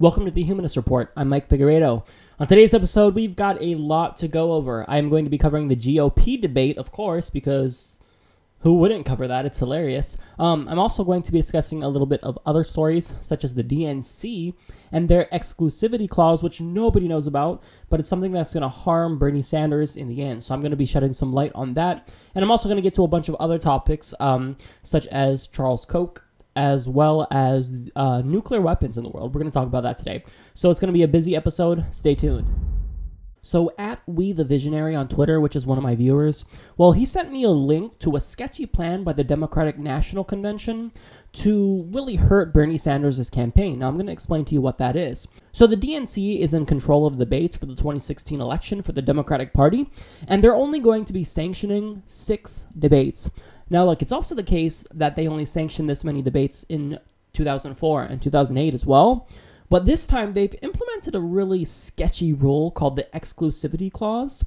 Welcome to the Humanist Report. I'm Mike Figueredo. On today's episode, we've got a lot to go over. I am going to be covering the GOP debate, of course, because who wouldn't cover that? It's hilarious. Um, I'm also going to be discussing a little bit of other stories, such as the DNC and their exclusivity clause, which nobody knows about, but it's something that's going to harm Bernie Sanders in the end. So I'm going to be shedding some light on that. And I'm also going to get to a bunch of other topics, um, such as Charles Koch, as well as uh, nuclear weapons in the world. We're going to talk about that today. So it's going to be a busy episode. Stay tuned. So at We the Visionary on Twitter, which is one of my viewers, well, he sent me a link to a sketchy plan by the Democratic National Convention to really hurt Bernie Sanders' campaign. Now I'm going to explain to you what that is. So the DNC is in control of the debates for the 2016 election for the Democratic Party, and they're only going to be sanctioning six debates. Now, look, it's also the case that they only sanctioned this many debates in 2004 and 2008 as well. But this time they've implemented a really sketchy rule called the exclusivity clause,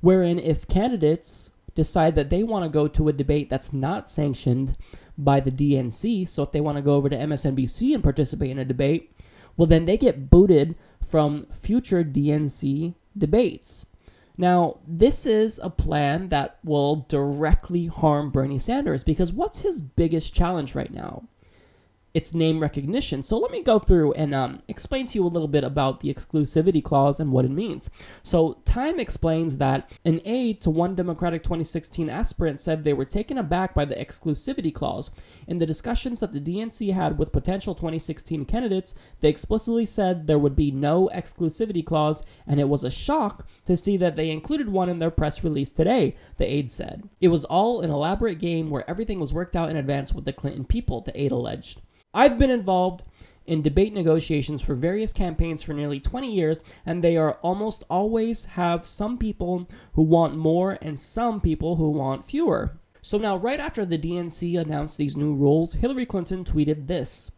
wherein if candidates decide that they want to go to a debate that's not sanctioned by the DNC, so if they want to go over to MSNBC and participate in a debate, well, then they get booted from future DNC debates. Now, this is a plan that will directly harm Bernie Sanders because what's his biggest challenge right now? It's name recognition. So let me go through and um, explain to you a little bit about the exclusivity clause and what it means. So Time explains that an aide to one Democratic 2016 aspirant said they were taken aback by the exclusivity clause. In the discussions that the DNC had with potential 2016 candidates, they explicitly said there would be no exclusivity clause, and it was a shock to see that they included one in their press release today, the aide said. It was all an elaborate game where everything was worked out in advance with the Clinton people, the aide alleged. I've been involved in debate negotiations for various campaigns for nearly 20 years, and they are almost always have some people who want more and some people who want fewer. So now, right after the DNC announced these new rules, Hillary Clinton tweeted this.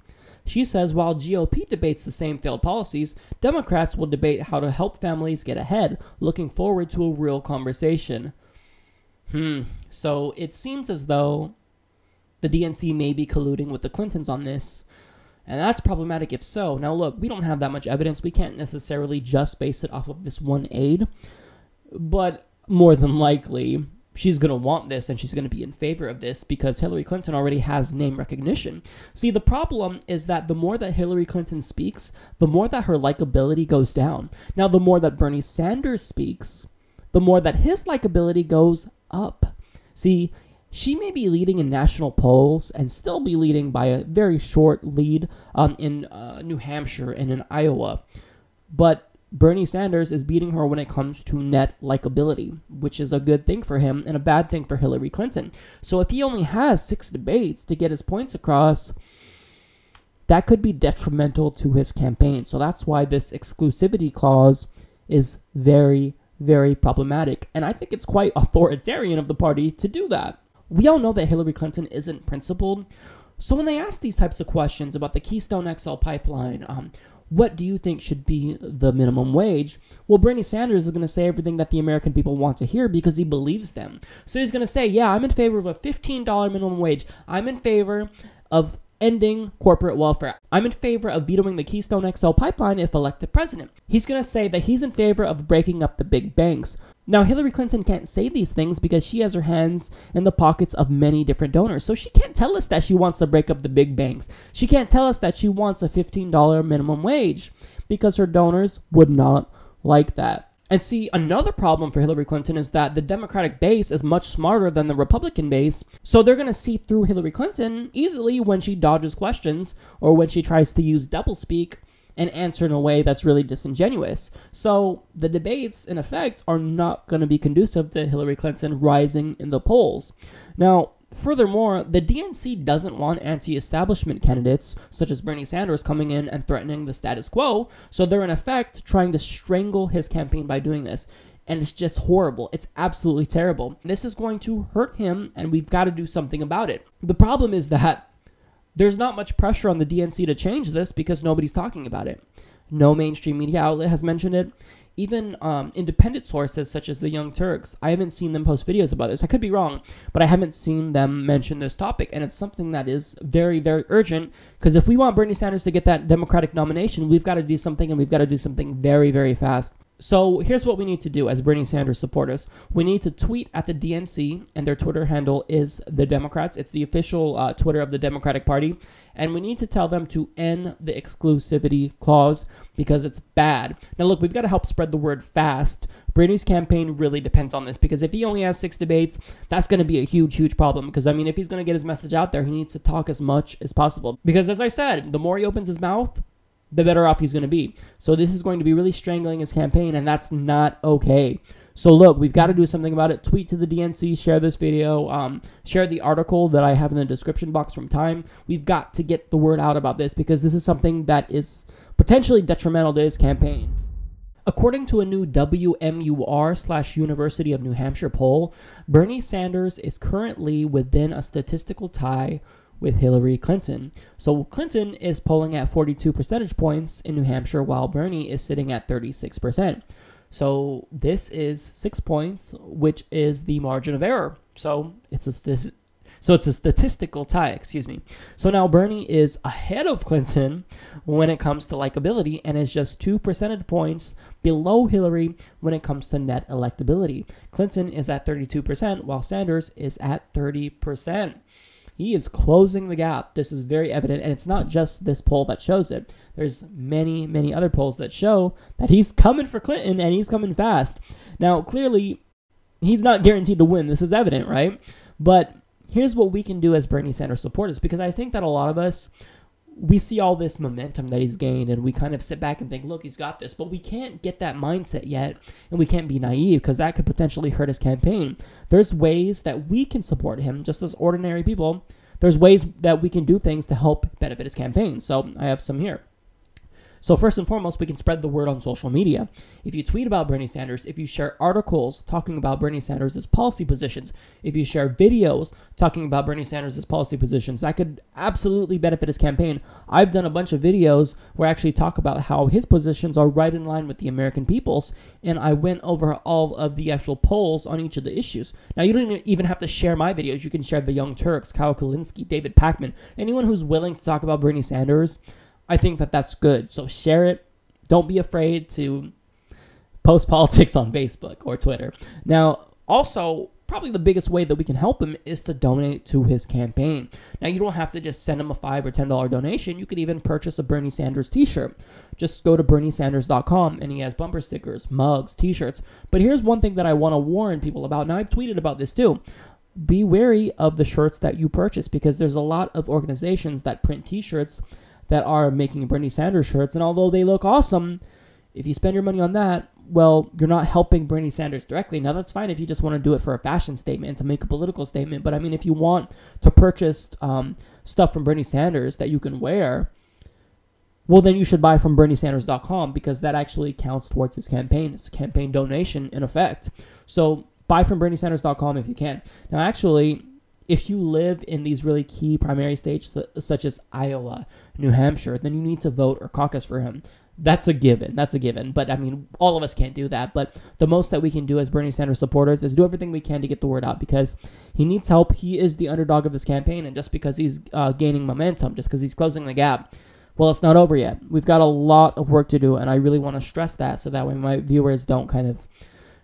She says while GOP debates the same failed policies, Democrats will debate how to help families get ahead, looking forward to a real conversation. Hmm, so it seems as though the DNC may be colluding with the Clintons on this. And that's problematic if so. Now, look, we don't have that much evidence. We can't necessarily just base it off of this one aide. But more than likely, she's going to want this and she's going to be in favor of this because Hillary Clinton already has name recognition. See, the problem is that the more that Hillary Clinton speaks, the more that her likability goes down. Now, the more that Bernie Sanders speaks, the more that his likability goes up. See, she may be leading in national polls and still be leading by a very short lead um, in uh, New Hampshire and in Iowa. But Bernie Sanders is beating her when it comes to net likability, which is a good thing for him and a bad thing for Hillary Clinton. So if he only has six debates to get his points across, that could be detrimental to his campaign. So that's why this exclusivity clause is very, very problematic. And I think it's quite authoritarian of the party to do that we all know that Hillary Clinton isn't principled. So when they ask these types of questions about the Keystone XL pipeline, um, what do you think should be the minimum wage? Well, Bernie Sanders is going to say everything that the American people want to hear because he believes them. So he's going to say, yeah, I'm in favor of a $15 minimum wage. I'm in favor of ending corporate welfare. I'm in favor of vetoing the Keystone XL pipeline if elected president. He's going to say that he's in favor of breaking up the big banks. Now, Hillary Clinton can't say these things because she has her hands in the pockets of many different donors. So she can't tell us that she wants to break up the big banks. She can't tell us that she wants a $15 minimum wage because her donors would not like that. And see, another problem for Hillary Clinton is that the Democratic base is much smarter than the Republican base, so they're going to see through Hillary Clinton easily when she dodges questions or when she tries to use doublespeak and answer in a way that's really disingenuous. So the debates, in effect, are not going to be conducive to Hillary Clinton rising in the polls. Now, Furthermore, the DNC doesn't want anti establishment candidates, such as Bernie Sanders, coming in and threatening the status quo, so they're in effect trying to strangle his campaign by doing this. And it's just horrible. It's absolutely terrible. This is going to hurt him, and we've got to do something about it. The problem is that there's not much pressure on the DNC to change this because nobody's talking about it. No mainstream media outlet has mentioned it. even um, independent sources such as the Young Turks, I haven't seen them post videos about this. I could be wrong, but I haven't seen them mention this topic. And it's something that is very, very urgent because if we want Bernie Sanders to get that Democratic nomination, we've got to do something and we've got to do something very, very fast. So here's what we need to do as Bernie Sanders supporters. We need to tweet at the DNC, and their Twitter handle is the Democrats. It's the official uh, Twitter of the Democratic Party. And we need to tell them to end the exclusivity clause because it's bad. Now, look, we've got to help spread the word fast. Bernie's campaign really depends on this because if he only has six debates, that's going to be a huge, huge problem. Because, I mean, if he's going to get his message out there, he needs to talk as much as possible. Because, as I said, the more he opens his mouth, the better off he's going to be. So this is going to be really strangling his campaign, and that's not okay. So look, we've got to do something about it. Tweet to the DNC, share this video, um, share the article that I have in the description box from Time. We've got to get the word out about this because this is something that is potentially detrimental to his campaign. According to a new WMUR slash University of New Hampshire poll, Bernie Sanders is currently within a statistical tie with Hillary Clinton. So Clinton is polling at 42 percentage points in New Hampshire, while Bernie is sitting at 36%. So this is six points, which is the margin of error. So it's a so it's a statistical tie, excuse me. So now Bernie is ahead of Clinton when it comes to likability and is just two percentage points below Hillary when it comes to net electability. Clinton is at 32%, while Sanders is at 30%. He is closing the gap. This is very evident, and it's not just this poll that shows it. There's many, many other polls that show that he's coming for Clinton and he's coming fast. Now, clearly, he's not guaranteed to win. This is evident, right? But here's what we can do as Bernie Sanders supporters because I think that a lot of us we see all this momentum that he's gained and we kind of sit back and think, look, he's got this. But we can't get that mindset yet and we can't be naive because that could potentially hurt his campaign. There's ways that we can support him just as ordinary people. There's ways that we can do things to help benefit his campaign. So I have some here. So, first and foremost, we can spread the word on social media. If you tweet about Bernie Sanders, if you share articles talking about Bernie Sanders' policy positions, if you share videos talking about Bernie Sanders' policy positions, that could absolutely benefit his campaign. I've done a bunch of videos where I actually talk about how his positions are right in line with the American people's, and I went over all of the actual polls on each of the issues. Now, you don't even have to share my videos. You can share the Young Turks, Kyle Kulinski, David Pakman, anyone who's willing to talk about Bernie Sanders. I think that that's good. So share it. Don't be afraid to post politics on Facebook or Twitter. Now, also, probably the biggest way that we can help him is to donate to his campaign. Now, you don't have to just send him a 5 or $10 donation. You could even purchase a Bernie Sanders t shirt. Just go to berniesanders.com and he has bumper stickers, mugs, t shirts. But here's one thing that I want to warn people about. Now, I've tweeted about this too. Be wary of the shirts that you purchase because there's a lot of organizations that print t shirts that are making Bernie Sanders shirts. And although they look awesome, if you spend your money on that, well, you're not helping Bernie Sanders directly. Now, that's fine if you just want to do it for a fashion statement, to make a political statement. But I mean, if you want to purchase um, stuff from Bernie Sanders that you can wear, well, then you should buy from BernieSanders.com because that actually counts towards his campaign. It's a campaign donation in effect. So buy from BernieSanders.com if you can. Now, actually, if you live in these really key primary states such as Iowa, New Hampshire, then you need to vote or caucus for him. That's a given. That's a given. But I mean, all of us can't do that. But the most that we can do as Bernie Sanders supporters is do everything we can to get the word out because he needs help. He is the underdog of this campaign, and just because he's uh, gaining momentum, just because he's closing the gap, well, it's not over yet. We've got a lot of work to do, and I really want to stress that so that way my viewers don't kind of,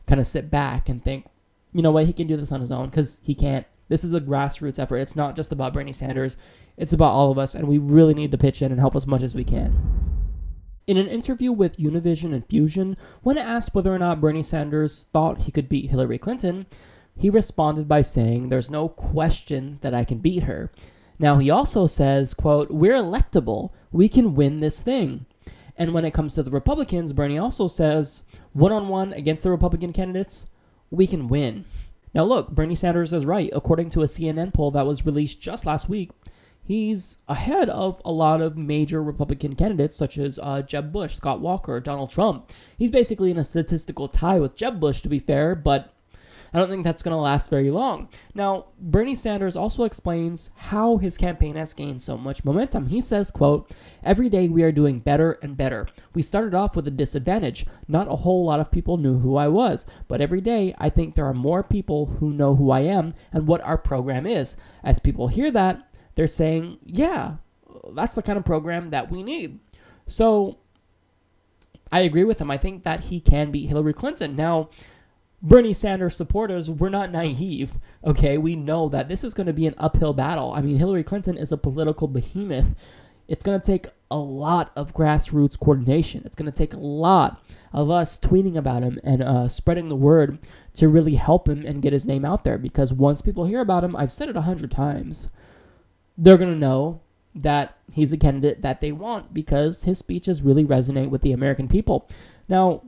kind of sit back and think, you know what, he can do this on his own because he can't. This is a grassroots effort. It's not just about Bernie Sanders. It's about all of us, and we really need to pitch in and help as much as we can. In an interview with Univision and Fusion, when asked whether or not Bernie Sanders thought he could beat Hillary Clinton, he responded by saying, There's no question that I can beat her. Now he also says, quote, We're electable. We can win this thing. And when it comes to the Republicans, Bernie also says, one on one against the Republican candidates, we can win. Now, look, Bernie Sanders is right. According to a CNN poll that was released just last week, he's ahead of a lot of major Republican candidates such as uh, Jeb Bush, Scott Walker, Donald Trump. He's basically in a statistical tie with Jeb Bush, to be fair, but I don't think that's going to last very long. Now, Bernie Sanders also explains how his campaign has gained so much momentum. He says, quote, "Every day we are doing better and better. We started off with a disadvantage. Not a whole lot of people knew who I was, but every day I think there are more people who know who I am and what our program is. As people hear that, they're saying, "Yeah, that's the kind of program that we need." So, I agree with him. I think that he can beat Hillary Clinton. Now, Bernie Sanders supporters, we're not naive. Okay, we know that this is going to be an uphill battle. I mean, Hillary Clinton is a political behemoth. It's going to take a lot of grassroots coordination. It's going to take a lot of us tweeting about him and uh, spreading the word to really help him and get his name out there. Because once people hear about him, I've said it a hundred times, they're going to know that he's a candidate that they want because his speeches really resonate with the American people. Now,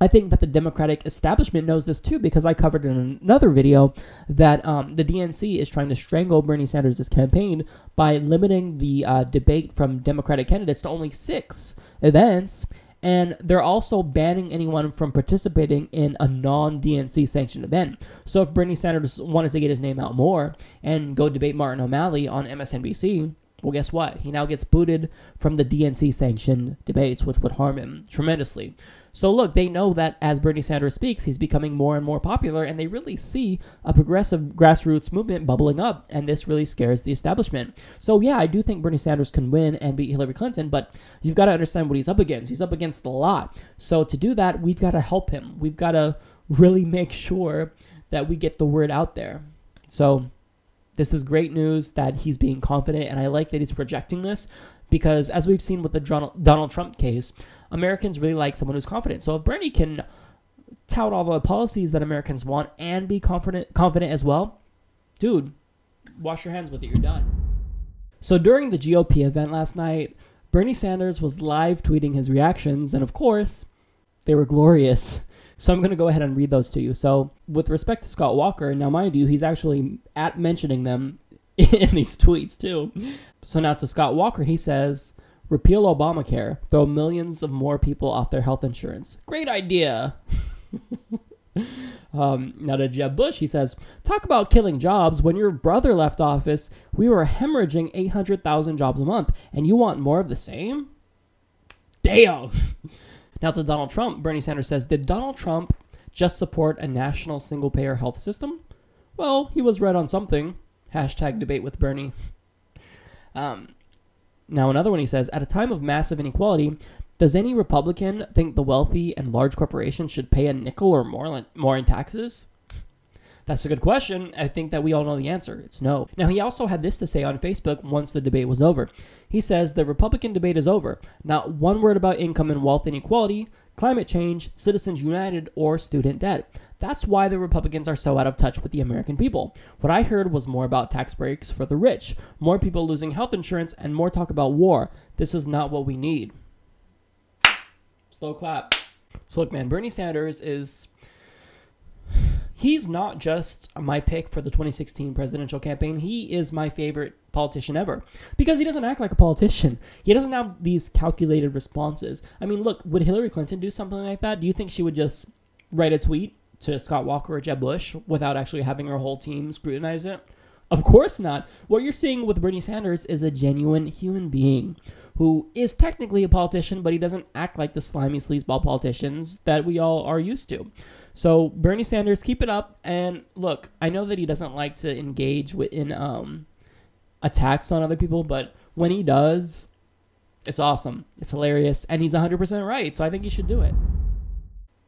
I think that the Democratic establishment knows this too because I covered in another video that um, the DNC is trying to strangle Bernie Sanders' campaign by limiting the uh, debate from Democratic candidates to only six events. And they're also banning anyone from participating in a non DNC sanctioned event. So if Bernie Sanders wanted to get his name out more and go debate Martin O'Malley on MSNBC, well, guess what? He now gets booted from the DNC sanctioned debates, which would harm him tremendously. So, look, they know that as Bernie Sanders speaks, he's becoming more and more popular, and they really see a progressive grassroots movement bubbling up, and this really scares the establishment. So, yeah, I do think Bernie Sanders can win and beat Hillary Clinton, but you've got to understand what he's up against. He's up against a lot. So, to do that, we've got to help him. We've got to really make sure that we get the word out there. So, this is great news that he's being confident, and I like that he's projecting this because, as we've seen with the Donald Trump case, Americans really like someone who's confident. So if Bernie can tout all the policies that Americans want and be confident confident as well, dude, wash your hands with it. You're done. So during the GOP event last night, Bernie Sanders was live tweeting his reactions, and of course, they were glorious. So I'm going to go ahead and read those to you. So, with respect to Scott Walker, now mind you, he's actually at mentioning them in these tweets too. So now to Scott Walker, he says, Repeal Obamacare, throw millions of more people off their health insurance. Great idea. um, now to Jeb Bush, he says, talk about killing jobs. When your brother left office, we were hemorrhaging 800,000 jobs a month, and you want more of the same? Damn. now to Donald Trump, Bernie Sanders says, did Donald Trump just support a national single-payer health system? Well, he was right on something. Hashtag debate with Bernie. Um, now, another one he says At a time of massive inequality, does any Republican think the wealthy and large corporations should pay a nickel or more, more in taxes? That's a good question. I think that we all know the answer. It's no. Now, he also had this to say on Facebook once the debate was over. He says the Republican debate is over. Not one word about income and wealth inequality, climate change, Citizens United, or student debt. That's why the Republicans are so out of touch with the American people. What I heard was more about tax breaks for the rich, more people losing health insurance, and more talk about war. This is not what we need. Slow clap. So, look, man, Bernie Sanders is. He's not just my pick for the 2016 presidential campaign. He is my favorite politician ever because he doesn't act like a politician. He doesn't have these calculated responses. I mean, look, would Hillary Clinton do something like that? Do you think she would just write a tweet to Scott Walker or Jeb Bush without actually having her whole team scrutinize it? Of course not. What you're seeing with Bernie Sanders is a genuine human being who is technically a politician, but he doesn't act like the slimy sleazeball politicians that we all are used to. So Bernie Sanders, keep it up. And look, I know that he doesn't like to engage in um, attacks on other people, but when he does, it's awesome. It's hilarious, and he's 100% right. So I think he should do it.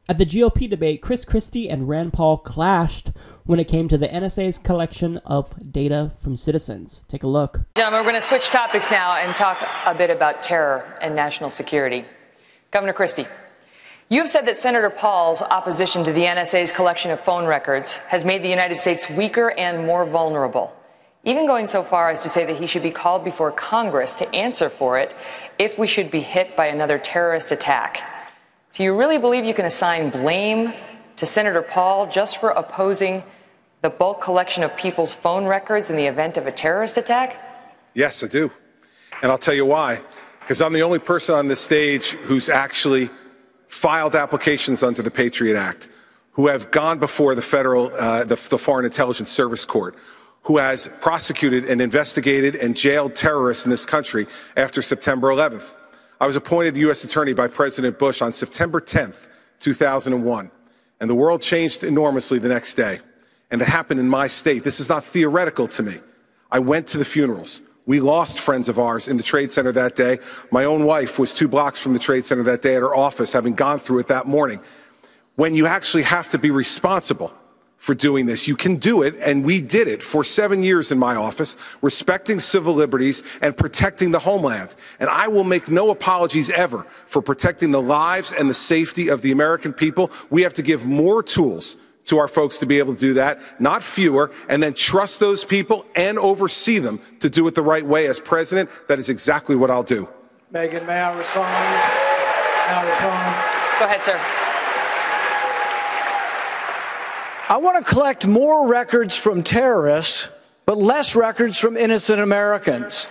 At the GOP debate, Chris Christie and Rand Paul clashed when it came to the NSA's collection of data from citizens. Take a look. Gentlemen, we're going to switch topics now and talk a bit about terror and national security. Governor Christie, you have said that Senator Paul's opposition to the NSA's collection of phone records has made the United States weaker and more vulnerable, even going so far as to say that he should be called before Congress to answer for it if we should be hit by another terrorist attack. Do you really believe you can assign blame to Senator Paul just for opposing the bulk collection of people's phone records in the event of a terrorist attack? Yes, I do. And I'll tell you why. Because I'm the only person on this stage who's actually filed applications under the Patriot Act, who have gone before the federal, uh, the, the Foreign Intelligence Service Court, who has prosecuted and investigated and jailed terrorists in this country after September 11th. I was appointed U.S. Attorney by President Bush on September 10, 2001, and the world changed enormously the next day. And it happened in my state. This is not theoretical to me. I went to the funerals. We lost friends of ours in the Trade Center that day. My own wife was two blocks from the Trade Center that day at her office, having gone through it that morning. When you actually have to be responsible for doing this, you can do it, and we did it for seven years in my office, respecting civil liberties and protecting the homeland. And I will make no apologies ever for protecting the lives and the safety of the American people. We have to give more tools to our folks to be able to do that, not fewer, and then trust those people and oversee them to do it the right way. As president, that is exactly what I'll do. Megyn, may I respond? May I respond? Go ahead, sir. I want to collect more records from terrorists, but less records from innocent Americans.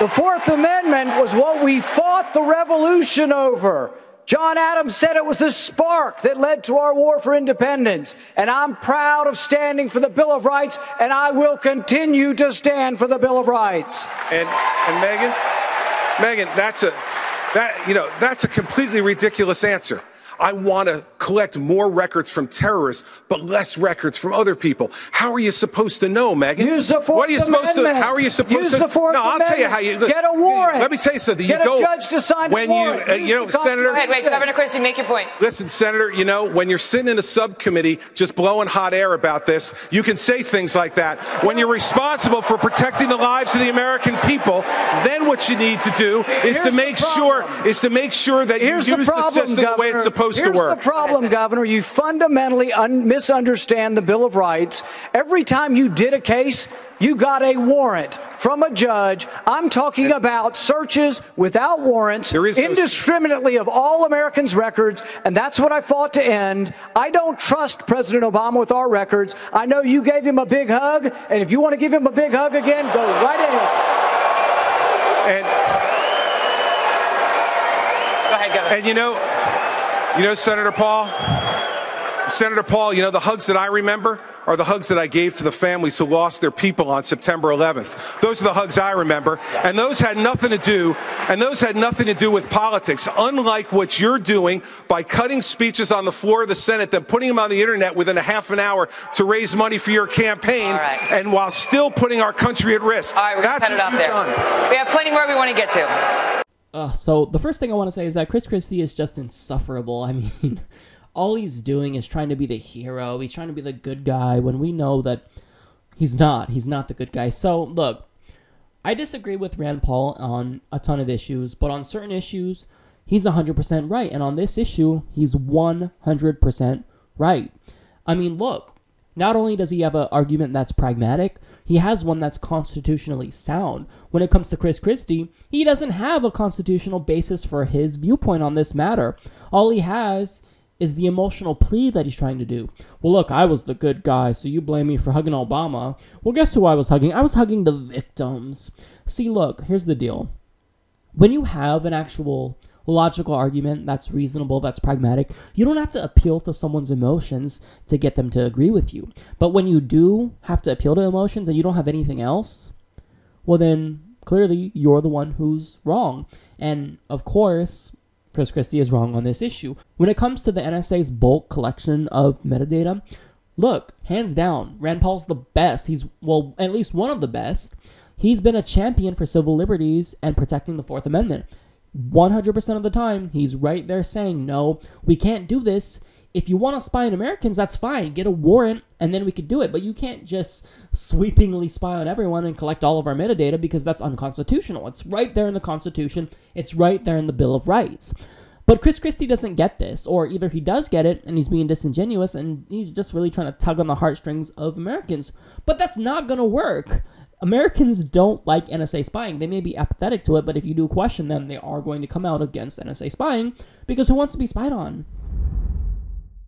The Fourth Amendment was what we fought the revolution over. John Adams said it was the spark that led to our war for independence. And I'm proud of standing for the Bill of Rights, and I will continue to stand for the Bill of Rights. And, and Megan, Megyn, that's a, that, you know, that's a completely ridiculous answer. I want to collect more records from terrorists, but less records from other people. How are you supposed to know, Megyn? Use the Fourth What are you supposed Amendment. to? How are you supposed Use to? the Fourth no, I'll tell you how you Amendment. Get a warrant. Let me tell you something. Get you a go judge to sign a when warrant. you, uh, you know, the Senator. Wait, wait, Governor Christie, make your point. Listen, Senator, you know, when you're sitting in a subcommittee just blowing hot air about this, you can say things like that. When you're responsible for protecting the lives of the American people, then what you need to do is Here's to make sure is to make sure that Here's you the use problem, the system Governor. the way it's supposed Here's to work. The problem, Governor. You fundamentally un- misunderstand the Bill of Rights. Every time you did a case, you got a warrant from a judge. I'm talking about searches without warrants, There is no- indiscriminately of all Americans' records, and that's what I fought to end. I don't trust President Obama with our records. I know you gave him a big hug, and if you want to give him a big hug again, go right ahead. And Go ahead, Governor. And you know, you know, Senator Paul, Senator Paul, you know, the hugs that I remember are the hugs that I gave to the families who lost their people on September 11th. Those are the hugs I remember. And those had nothing to do, and those had nothing to do with politics, unlike what you're doing by cutting speeches on the floor of the Senate, then putting them on the internet within a half an hour to raise money for your campaign, right. and while still putting our country at risk. All right, we're going to cut it off there. done. We have plenty more we want to get to. Uh, so the first thing I want to say is that Chris Christie is just insufferable. I mean, all he's doing is trying to be the hero. He's trying to be the good guy when we know that he's not. He's not the good guy. So look, I disagree with Rand Paul on a ton of issues, but on certain issues, he's 100% right. And on this issue, he's 100% right. I mean, look, not only does he have an argument that's pragmatic, he has one that's constitutionally sound. When it comes to Chris Christie, he doesn't have a constitutional basis for his viewpoint on this matter. All he has is the emotional plea that he's trying to do. Well, look, I was the good guy, so you blame me for hugging Obama. Well, guess who I was hugging? I was hugging the victims. See, look, here's the deal. When you have an actual logical argument that's reasonable, that's pragmatic, you don't have to appeal to someone's emotions to get them to agree with you. But when you do have to appeal to emotions and you don't have anything else, well, then clearly you're the one who's wrong. And of course, Chris Christie is wrong on this issue. When it comes to the NSA's bulk collection of metadata, look, hands down, Rand Paul's the best. He's, well, at least one of the best. He's been a champion for civil liberties and protecting the Fourth Amendment. 100% of the time, he's right there saying, no, we can't do this. If you want to spy on Americans, that's fine. Get a warrant and then we could do it. But you can't just sweepingly spy on everyone and collect all of our metadata because that's unconstitutional. It's right there in the Constitution, it's right there in the Bill of Rights. But Chris Christie doesn't get this, or either he does get it and he's being disingenuous and he's just really trying to tug on the heartstrings of Americans. But that's not going to work. Americans don't like NSA spying. They may be apathetic to it, but if you do question them, they are going to come out against NSA spying because who wants to be spied on?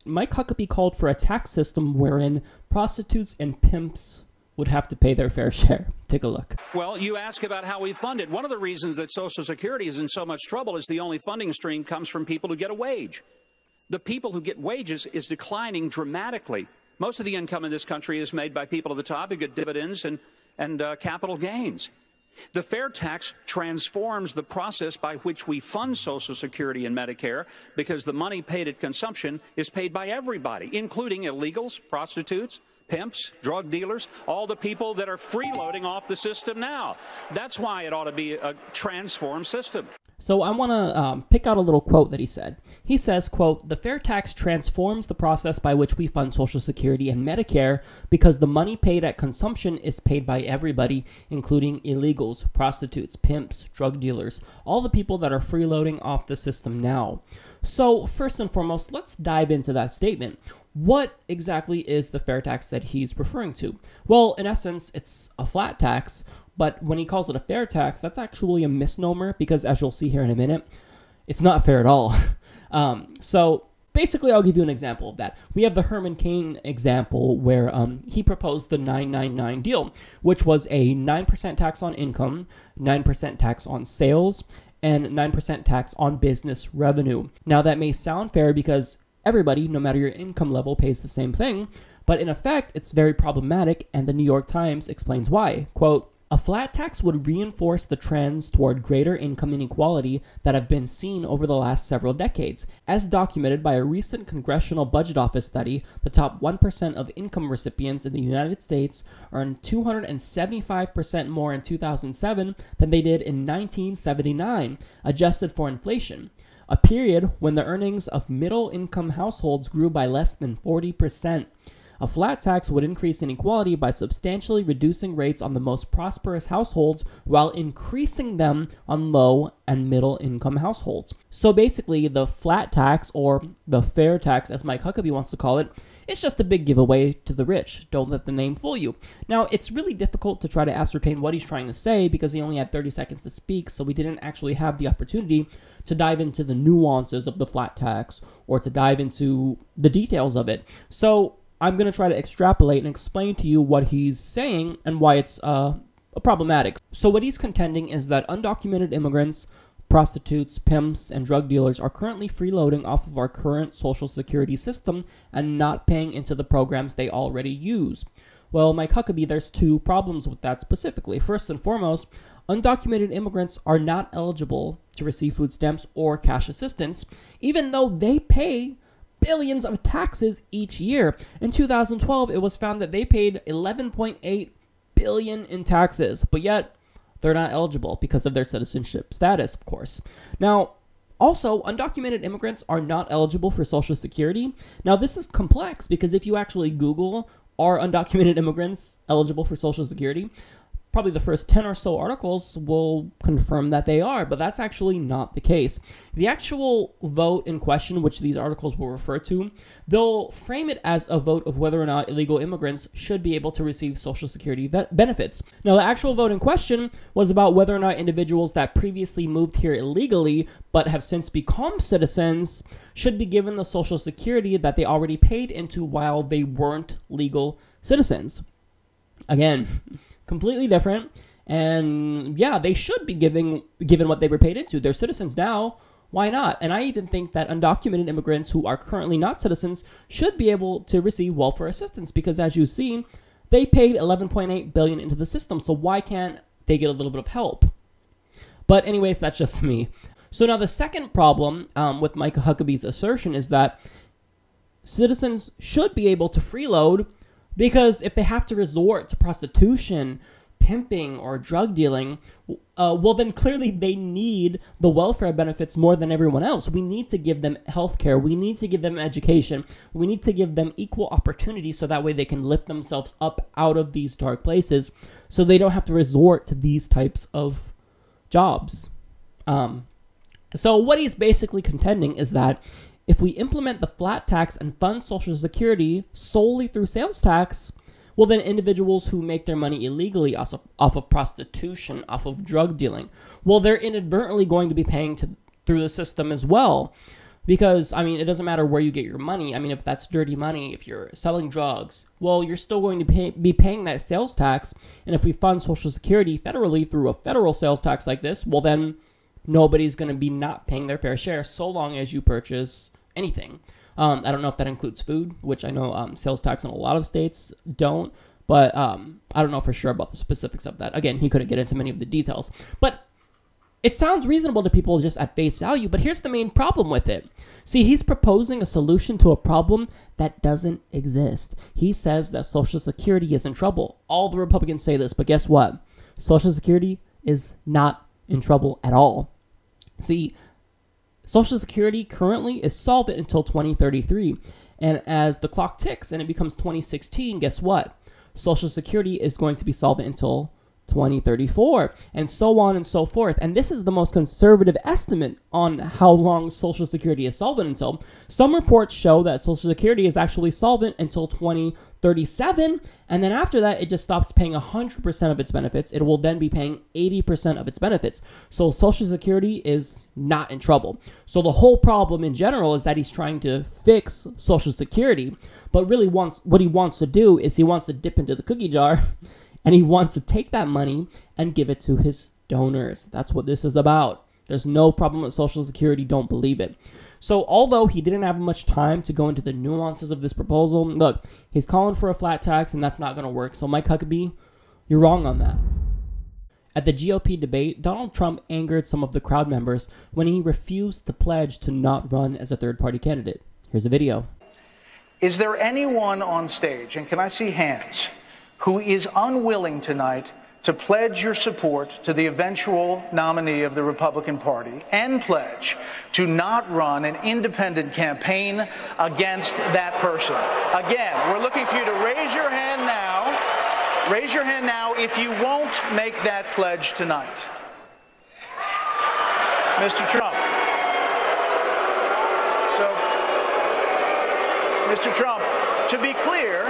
Mike Huckabee called for a tax system wherein prostitutes and pimps would have to pay their fair share. Take a look. Well, you ask about how we fund it. One of the reasons that Social Security is in so much trouble is the only funding stream comes from people who get a wage. The people who get wages is declining dramatically. Most of the income in this country is made by people at the top who get dividends and, and uh, capital gains. The fair tax transforms the process by which we fund Social Security and Medicare because the money paid at consumption is paid by everybody, including illegals, prostitutes, pimps, drug dealers, all the people that are freeloading off the system now. That's why it ought to be a transformed system. So I want to um, pick out a little quote that he said. He says, "quote The fair tax transforms the process by which we fund Social Security and Medicare because the money paid at consumption is paid by everybody, including illegals, prostitutes, pimps, drug dealers, all the people that are freeloading off the system now." So first and foremost, let's dive into that statement. What exactly is the fair tax that he's referring to? Well, in essence, it's a flat tax but when he calls it a fair tax, that's actually a misnomer because, as you'll see here in a minute, it's not fair at all. um, so basically, I'll give you an example of that. We have the Herman Cain example where um, he proposed the 999 deal, which was a 9% tax on income, 9% tax on sales, and 9% tax on business revenue. Now, that may sound fair because everybody, no matter your income level, pays the same thing, but in effect, it's very problematic, and the New York Times explains why. Quote, a flat tax would reinforce the trends toward greater income inequality that have been seen over the last several decades. As documented by a recent Congressional Budget Office study, the top 1% of income recipients in the United States earned 275% more in 2007 than they did in 1979, adjusted for inflation a period when the earnings of middle income households grew by less than 40%. A flat tax would increase inequality by substantially reducing rates on the most prosperous households while increasing them on low and middle income households. So basically, the flat tax, or the fair tax as Mike Huckabee wants to call it, it's just a big giveaway to the rich. Don't let the name fool you. Now, it's really difficult to try to ascertain what he's trying to say because he only had 30 seconds to speak, so we didn't actually have the opportunity to dive into the nuances of the flat tax or to dive into the details of it. So, I'm going to try to extrapolate and explain to you what he's saying and why it's uh, problematic. So, what he's contending is that undocumented immigrants, prostitutes, pimps, and drug dealers are currently freeloading off of our current social security system and not paying into the programs they already use. Well, Mike Huckabee, there's two problems with that specifically. First and foremost, undocumented immigrants are not eligible to receive food stamps or cash assistance, even though they pay billions of taxes each year. In 2012, it was found that they paid 11.8 billion in taxes, but yet they're not eligible because of their citizenship status, of course. Now, also, undocumented immigrants are not eligible for Social Security. Now, this is complex because if you actually Google, are undocumented immigrants eligible for Social Security? Probably the first 10 or so articles will confirm that they are, but that's actually not the case. The actual vote in question, which these articles will refer to, they'll frame it as a vote of whether or not illegal immigrants should be able to receive Social Security be- benefits. Now, the actual vote in question was about whether or not individuals that previously moved here illegally but have since become citizens should be given the Social Security that they already paid into while they weren't legal citizens. Again, completely different. And yeah, they should be giving given what they were paid into. They're citizens now. Why not? And I even think that undocumented immigrants who are currently not citizens should be able to receive welfare assistance because as you see, they paid 11.8 billion into the system. So why can't they get a little bit of help? But anyways, that's just me. So now the second problem um, with Mike Huckabee's assertion is that citizens should be able to freeload because if they have to resort to prostitution, pimping, or drug dealing, uh, well, then clearly they need the welfare benefits more than everyone else. We need to give them health care. We need to give them education. We need to give them equal opportunity so that way they can lift themselves up out of these dark places so they don't have to resort to these types of jobs. Um, so, what he's basically contending is that if we implement the flat tax and fund Social Security solely through sales tax, well, then individuals who make their money illegally off of, off of prostitution, off of drug dealing, well, they're inadvertently going to be paying to, through the system as well. Because, I mean, it doesn't matter where you get your money. I mean, if that's dirty money, if you're selling drugs, well, you're still going to pay, be paying that sales tax. And if we fund Social Security federally through a federal sales tax like this, well, then nobody's going to be not paying their fair share so long as you purchase anything. Um, I don't know if that includes food, which I know um, sales tax in a lot of states don't, but um, I don't know for sure about the specifics of that. Again, he couldn't get into many of the details. But it sounds reasonable to people just at face value, but here's the main problem with it. See, he's proposing a solution to a problem that doesn't exist. He says that Social Security is in trouble. All the Republicans say this, but guess what? Social Security is not in trouble at all. See, Social Security currently is solvent until 2033. And as the clock ticks and it becomes 2016, guess what? Social Security is going to be solvent until 2034, and so on and so forth. And this is the most conservative estimate on how long Social Security is solvent until. Some reports show that Social Security is actually solvent until 2037, and then after that, it just stops paying 100% of its benefits. It will then be paying 80% of its benefits. So Social Security is not in trouble. So the whole problem in general is that he's trying to fix Social Security, but really wants what he wants to do is he wants to dip into the cookie jar and he wants to take that money and give it to his donors. That's what this is about. There's no problem with Social Security, don't believe it. So, although he didn't have much time to go into the nuances of this proposal, look, he's calling for a flat tax, and that's not going to work. So, Mike Huckabee, you're wrong on that. At the GOP debate, Donald Trump angered some of the crowd members when he refused the pledge to not run as a third party candidate. Here's a video. Is there anyone on stage, and can I see hands, who is unwilling tonight to pledge your support to the eventual nominee of the Republican Party and pledge to not run an independent campaign against that person. Again, we're looking for you to raise your hand now. Raise your hand now if you won't make that pledge tonight. Mr. Trump. So, Mr. Trump, to be clear,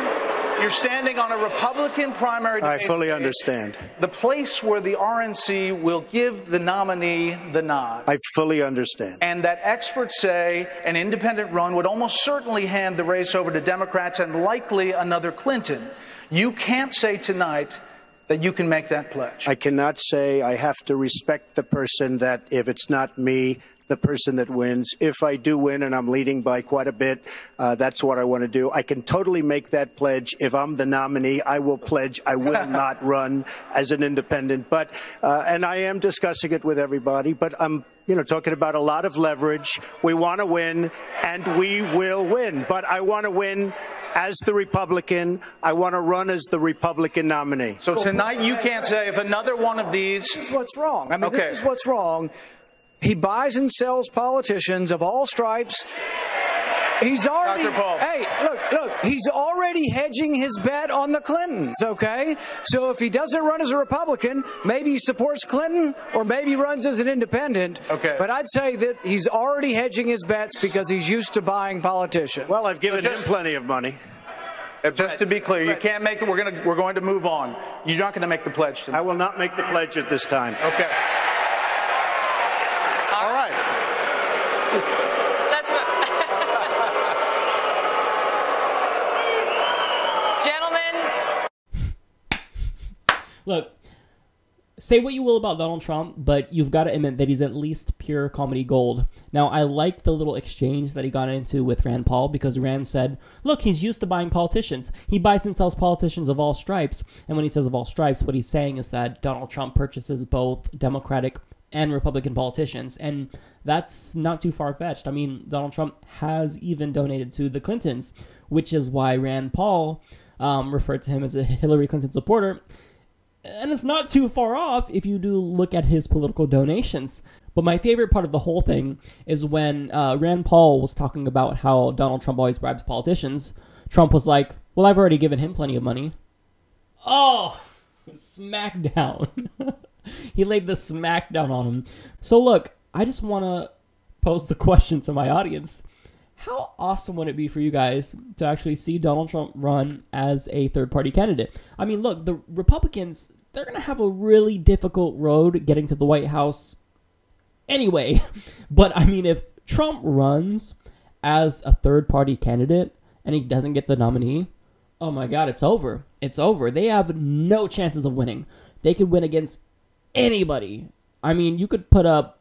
you're standing on a Republican primary. I fully understand. The place where the RNC will give the nominee the nod. I fully understand. And that experts say an independent run would almost certainly hand the race over to Democrats and likely another Clinton. You can't say tonight that you can make that pledge. I cannot say I have to respect the person that if it's not me, the person that wins. If I do win and I'm leading by quite a bit, uh, that's what I want to do. I can totally make that pledge. If I'm the nominee, I will pledge I will not run as an independent. But uh, and I am discussing it with everybody. But I'm you know talking about a lot of leverage. We want to win, and we will win. But I want to win as the Republican. I want to run as the Republican nominee. So tonight you can't say if another one of these. This is what's wrong. I mean, Okay. this is what's wrong. He buys and sells politicians of all stripes. He's already. Dr. Paul. Hey, look, look. He's already hedging his bet on the Clintons. Okay, so if he doesn't run as a Republican, maybe he supports Clinton, or maybe runs as an independent. Okay. But I'd say that he's already hedging his bets because he's used to buying politicians. Well, I've given So just- him plenty of money. Just to be clear, you can't make the. We're gonna. We're going to move on. You're not going to make the pledge tonight. I will not make the pledge at this time. Okay. All right. That's what. Gentlemen, Look, say what you will about Donald Trump, but you've got to admit that he's at least pure comedy gold. Now, I like the little exchange that he got into with Rand Paul because Rand said, Look, he's used to buying politicians. He buys and sells politicians of all stripes. And when he says of all stripes, what he's saying is that Donald Trump purchases both Democratic and Republican politicians. And that's not too far fetched. I mean, Donald Trump has even donated to the Clintons, which is why Rand Paul um, referred to him as a Hillary Clinton supporter and it's not too far off if you do look at his political donations. But my favorite part of the whole thing is when uh, Rand Paul was talking about how Donald Trump always bribes politicians. Trump was like, "Well, I've already given him plenty of money." Oh, smackdown! he laid the smackdown on him. So look, I just want to pose the question to my audience: How awesome would it be for you guys to actually see Donald Trump run as a third-party candidate? I mean, look, the Republicans. They're going to have a really difficult road getting to the White House anyway. But I mean, if Trump runs as a third party candidate and he doesn't get the nominee, oh my God, it's over. It's over. They have no chances of winning. They could win against anybody. I mean, you could put up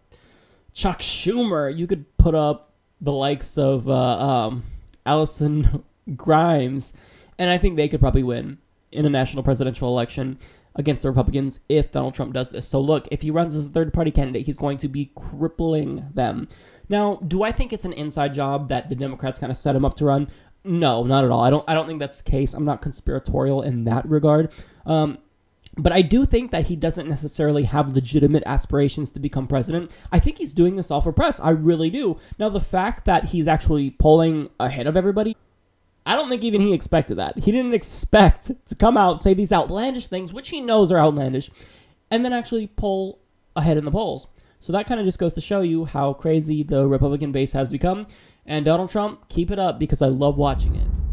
Chuck Schumer. You could put up the likes of uh, um, Alison Grimes, and I think they could probably win in a national presidential election against the Republicans if Donald Trump does this. So look, if he runs as a third party candidate, he's going to be crippling them. Now, do I think it's an inside job that the Democrats kind of set him up to run? No, not at all. I don't. I don't think that's the case. I'm not conspiratorial in that regard. Um, but I do think that he doesn't necessarily have legitimate aspirations to become president. I think he's doing this all for press. I really do. Now, the fact that he's actually polling ahead of everybody, I don't think even he expected that. He didn't expect to come out, say these outlandish things, which he knows are outlandish, and then actually poll ahead in the polls. So that kind of just goes to show you how crazy the Republican base has become. And Donald Trump, keep it up because I love watching it.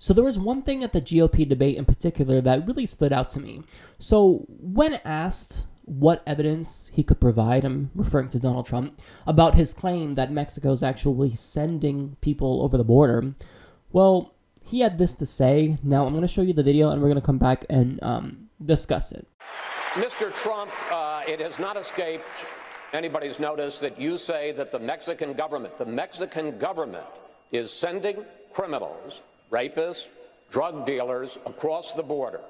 So there was one thing at the GOP debate in particular that really stood out to me. So when asked what evidence he could provide, I'm referring to Donald Trump, about his claim that Mexico is actually sending people over the border, well, he had this to say. Now I'm going to show you the video and we're going to come back and um, discuss it. Mr. Trump, uh, it has not escaped anybody's notice that you say that the Mexican government, the Mexican government, is sending criminals rapists, drug dealers across the border.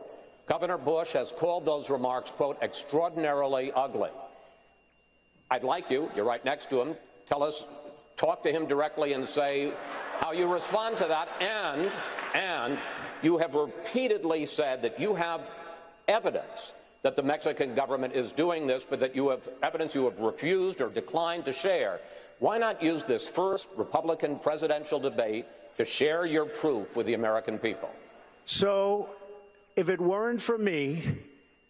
Governor Bush has called those remarks, quote, extraordinarily ugly. I'd like you, you're right next to him, tell us, talk to him directly and say how you respond to that. And, and you have repeatedly said that you have evidence that the Mexican government is doing this, but that you have evidence you have refused or declined to share. Why not use this first Republican presidential debate to share your proof with the American people. So, if it weren't for me,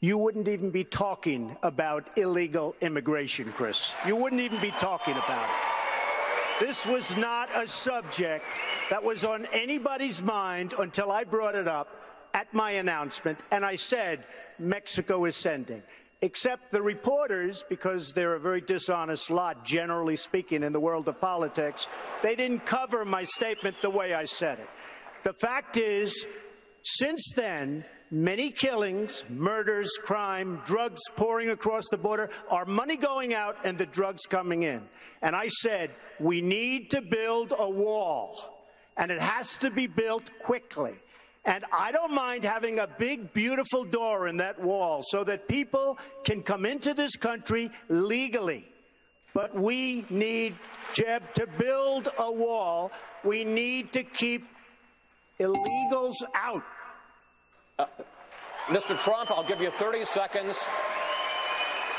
you wouldn't even be talking about illegal immigration, Chris. You wouldn't even be talking about it. This was not a subject that was on anybody's mind until I brought it up at my announcement, and I said Mexico is sending except the reporters, because they're a very dishonest lot, generally speaking, in the world of politics, they didn't cover my statement the way I said it. The fact is, since then, many killings, murders, crime, drugs pouring across the border, our money going out and the drugs coming in. And I said, we need to build a wall, and it has to be built quickly. And I don't mind having a big, beautiful door in that wall so that people can come into this country legally. But we need, Jeb, to build a wall. We need to keep illegals out. Uh, Mr. Trump, I'll give you 30 seconds.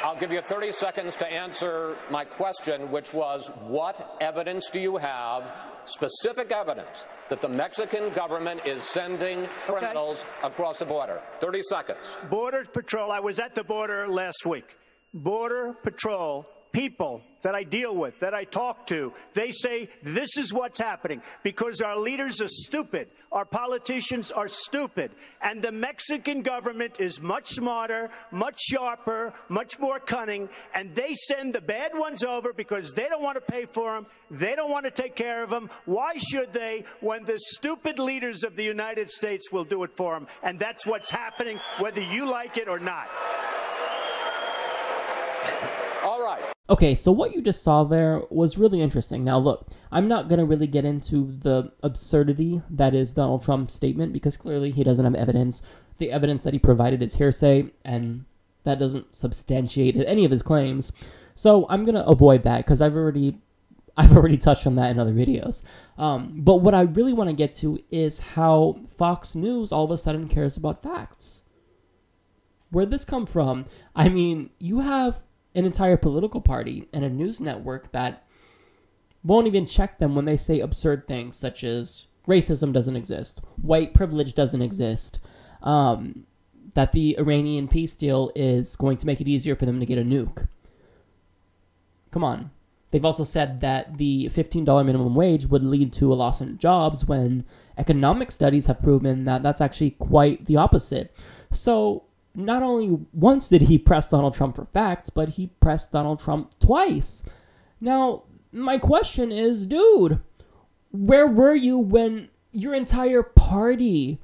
I'll give you 30 seconds to answer my question, which was what evidence do you have specific evidence that the Mexican government is sending criminals okay. across the border. 30 seconds. Border Patrol, I was at the border last week. Border Patrol people that I deal with, that I talk to, they say this is what's happening because our leaders are stupid. Our politicians are stupid. And the Mexican government is much smarter, much sharper, much more cunning. And they send the bad ones over because they don't want to pay for them. They don't want to take care of them. Why should they when the stupid leaders of the United States will do it for them? And that's what's happening, whether you like it or not. Right. Okay, so what you just saw there was really interesting. Now, look, I'm not going to really get into the absurdity that is Donald Trump's statement because clearly he doesn't have evidence. The evidence that he provided is hearsay, and that doesn't substantiate any of his claims. So I'm going to avoid that because I've already. I've already touched on that in other videos. Um, but what I really want to get to is how Fox News all of a sudden cares about facts. Where'd this come from? I mean, you have an entire political party and a news network that won't even check them when they say absurd things such as racism doesn't exist, white privilege doesn't exist, um, that the Iranian peace deal is going to make it easier for them to get a nuke. Come on. They've also said that the $15 minimum wage would lead to a loss in jobs when economic studies have proven that that's actually quite the opposite. So, not only once did he press Donald Trump for facts, but he pressed Donald Trump twice. Now, my question is, dude, where were you when your entire party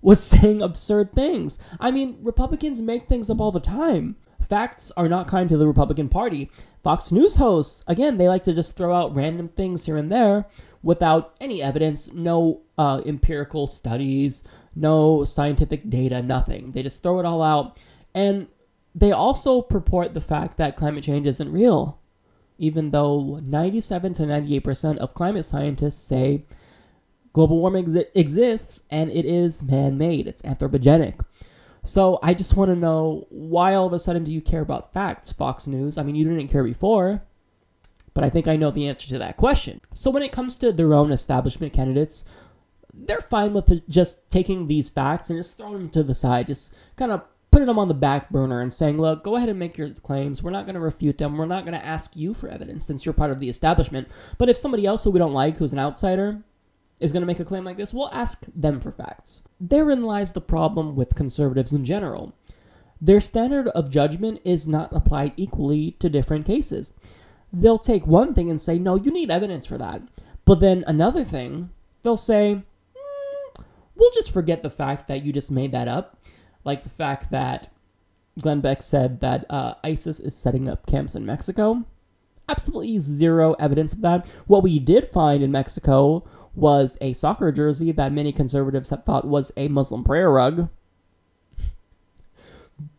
was saying absurd things? I mean, Republicans make things up all the time. facts are not kind to the Republican Party. Fox News hosts, again, they like to just throw out random things here and there without any evidence, no uh, empirical studies, no scientific data, nothing. They just throw it all out. And they also purport the fact that climate change isn't real, even though 97 to 98% of climate scientists say global warming ex- exists and it is man made, it's anthropogenic. So I just want to know why all of a sudden do you care about facts, Fox News? I mean, you didn't care before, but I think I know the answer to that question. So when it comes to their own establishment candidates, they're fine with just taking these facts and just throwing them to the side, just kind of putting them on the back burner and saying, look, go ahead and make your claims. We're not going to refute them. We're not going to ask you for evidence since you're part of the establishment. But if somebody else who we don't like, who's an outsider, is going to make a claim like this, we'll ask them for facts. Therein lies the problem with conservatives in general. Their standard of judgment is not applied equally to different cases. They'll take one thing and say, no, you need evidence for that. But then another thing, they'll say, we'll just forget the fact that you just made that up. Like the fact that Glenn Beck said that uh, ISIS is setting up camps in Mexico. Absolutely zero evidence of that. What we did find in Mexico was a soccer jersey that many conservatives had thought was a Muslim prayer rug.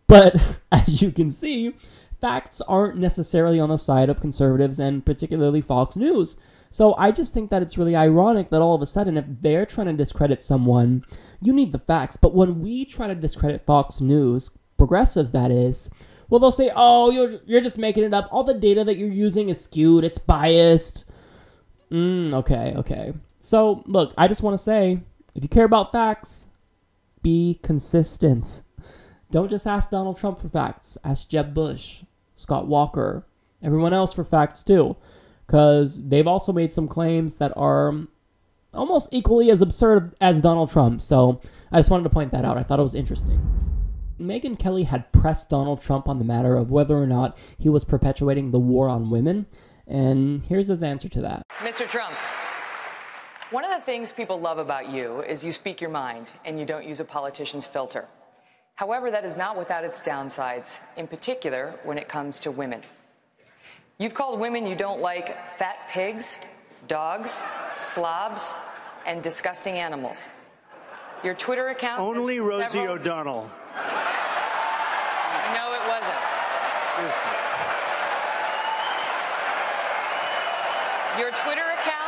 But as you can see, facts aren't necessarily on the side of conservatives and particularly Fox News. So I just think that it's really ironic that all of a sudden, if they're trying to discredit someone, you need the facts. But when we try to discredit Fox News, progressives that is, well, they'll say, oh, you're, you're just making it up. All the data that you're using is skewed, it's biased. Mm, okay, okay. So, look, I just want to say if you care about facts, be consistent. Don't just ask Donald Trump for facts. Ask Jeb Bush, Scott Walker, everyone else for facts too. Because they've also made some claims that are almost equally as absurd as Donald Trump. So I just wanted to point that out. I thought it was interesting. Megyn Kelly had pressed Donald Trump on the matter of whether or not he was perpetuating the war on women. And here's his answer to that Mr. Trump. One of the things people love about you is you speak your mind and you don't use a politician's filter. However, that is not without its downsides, in particular when it comes to women. You've called women you don't like fat pigs, dogs, slobs, and disgusting animals. Your Twitter account. Only Rosie several... O'Donnell. No, it wasn't. Your Twitter account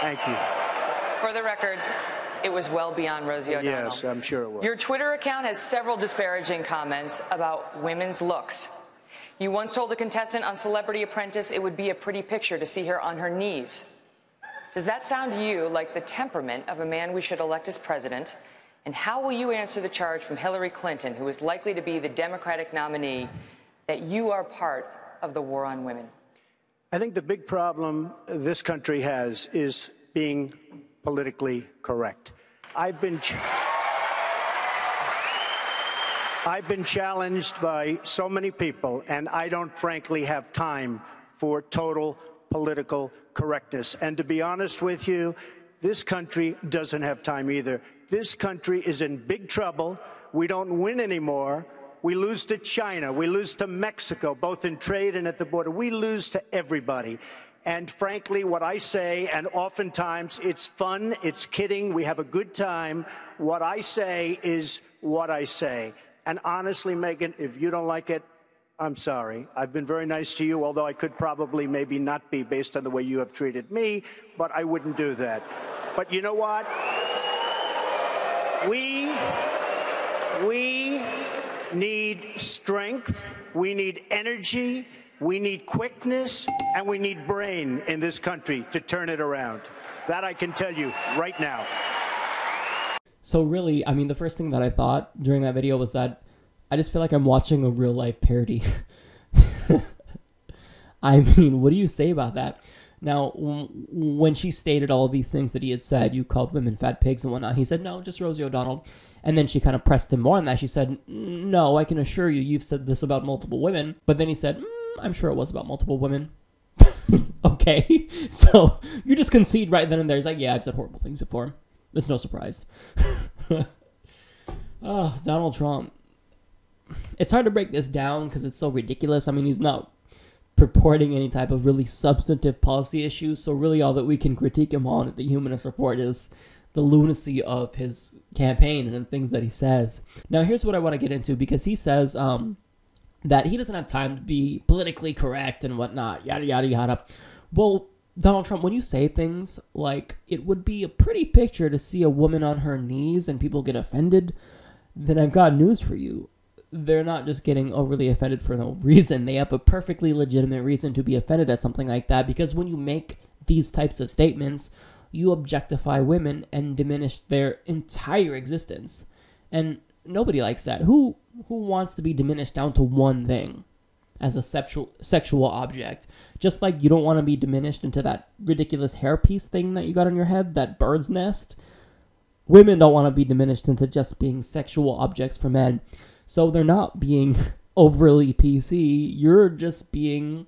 Thank you. For the record, it was well beyond Rosie O'Donnell. Yes, I'm sure it was. Your Twitter account has several disparaging comments about women's looks. You once told a contestant on Celebrity Apprentice it would be a pretty picture to see her on her knees. Does that sound to you like the temperament of a man we should elect as president? And how will you answer the charge from Hillary Clinton, who is likely to be the Democratic nominee, that you are part of the war on women? I think the big problem this country has is being politically correct. I've been. I've been challenged by so many people, and I don't frankly have time for total political correctness. And to be honest with you, this country doesn't have time either. This country is in big trouble. We don't win anymore. We lose to China. We lose to Mexico, both in trade and at the border. We lose to everybody. And frankly, what I say, and oftentimes it's fun, it's kidding, we have a good time. What I say is what I say. And honestly, Megyn, if you don't like it, I'm sorry. I've been very nice to you, although I could probably maybe not be based on the way you have treated me, but I wouldn't do that. But you know what? We, we need strength, we need energy, we need quickness, and we need brain in this country to turn it around. That I can tell you right now. So really, I mean, the first thing that I thought during that video was that I just feel like I'm watching a real life parody. I mean, what do you say about that? Now, when she stated all these things that he had said, you called women fat pigs and whatnot, he said, no, just Rosie O'Donnell. And then she kind of pressed him more on that. She said, no, I can assure you, you've said this about multiple women. But then he said, mm, I'm sure it was about multiple women. okay, so you just concede right then and there. He's like, yeah, I've said horrible things before. It's no surprise. oh, Donald Trump. It's hard to break this down because it's so ridiculous. I mean, he's not purporting any type of really substantive policy issues. So really, all that we can critique him on at the Humanist Report is the lunacy of his campaign and the things that he says. Now, here's what I want to get into because he says um, that he doesn't have time to be politically correct and whatnot, yada yada yada. Well, Donald Trump, when you say things like it would be a pretty picture to see a woman on her knees and people get offended, then I've got news for you they're not just getting overly offended for no reason. They have a perfectly legitimate reason to be offended at something like that because when you make these types of statements, you objectify women and diminish their entire existence. And nobody likes that. Who who wants to be diminished down to one thing as a sexual sexual object? Just like you don't want to be diminished into that ridiculous hairpiece thing that you got on your head, that bird's nest. Women don't want to be diminished into just being sexual objects for men. So they're not being overly PC. You're just being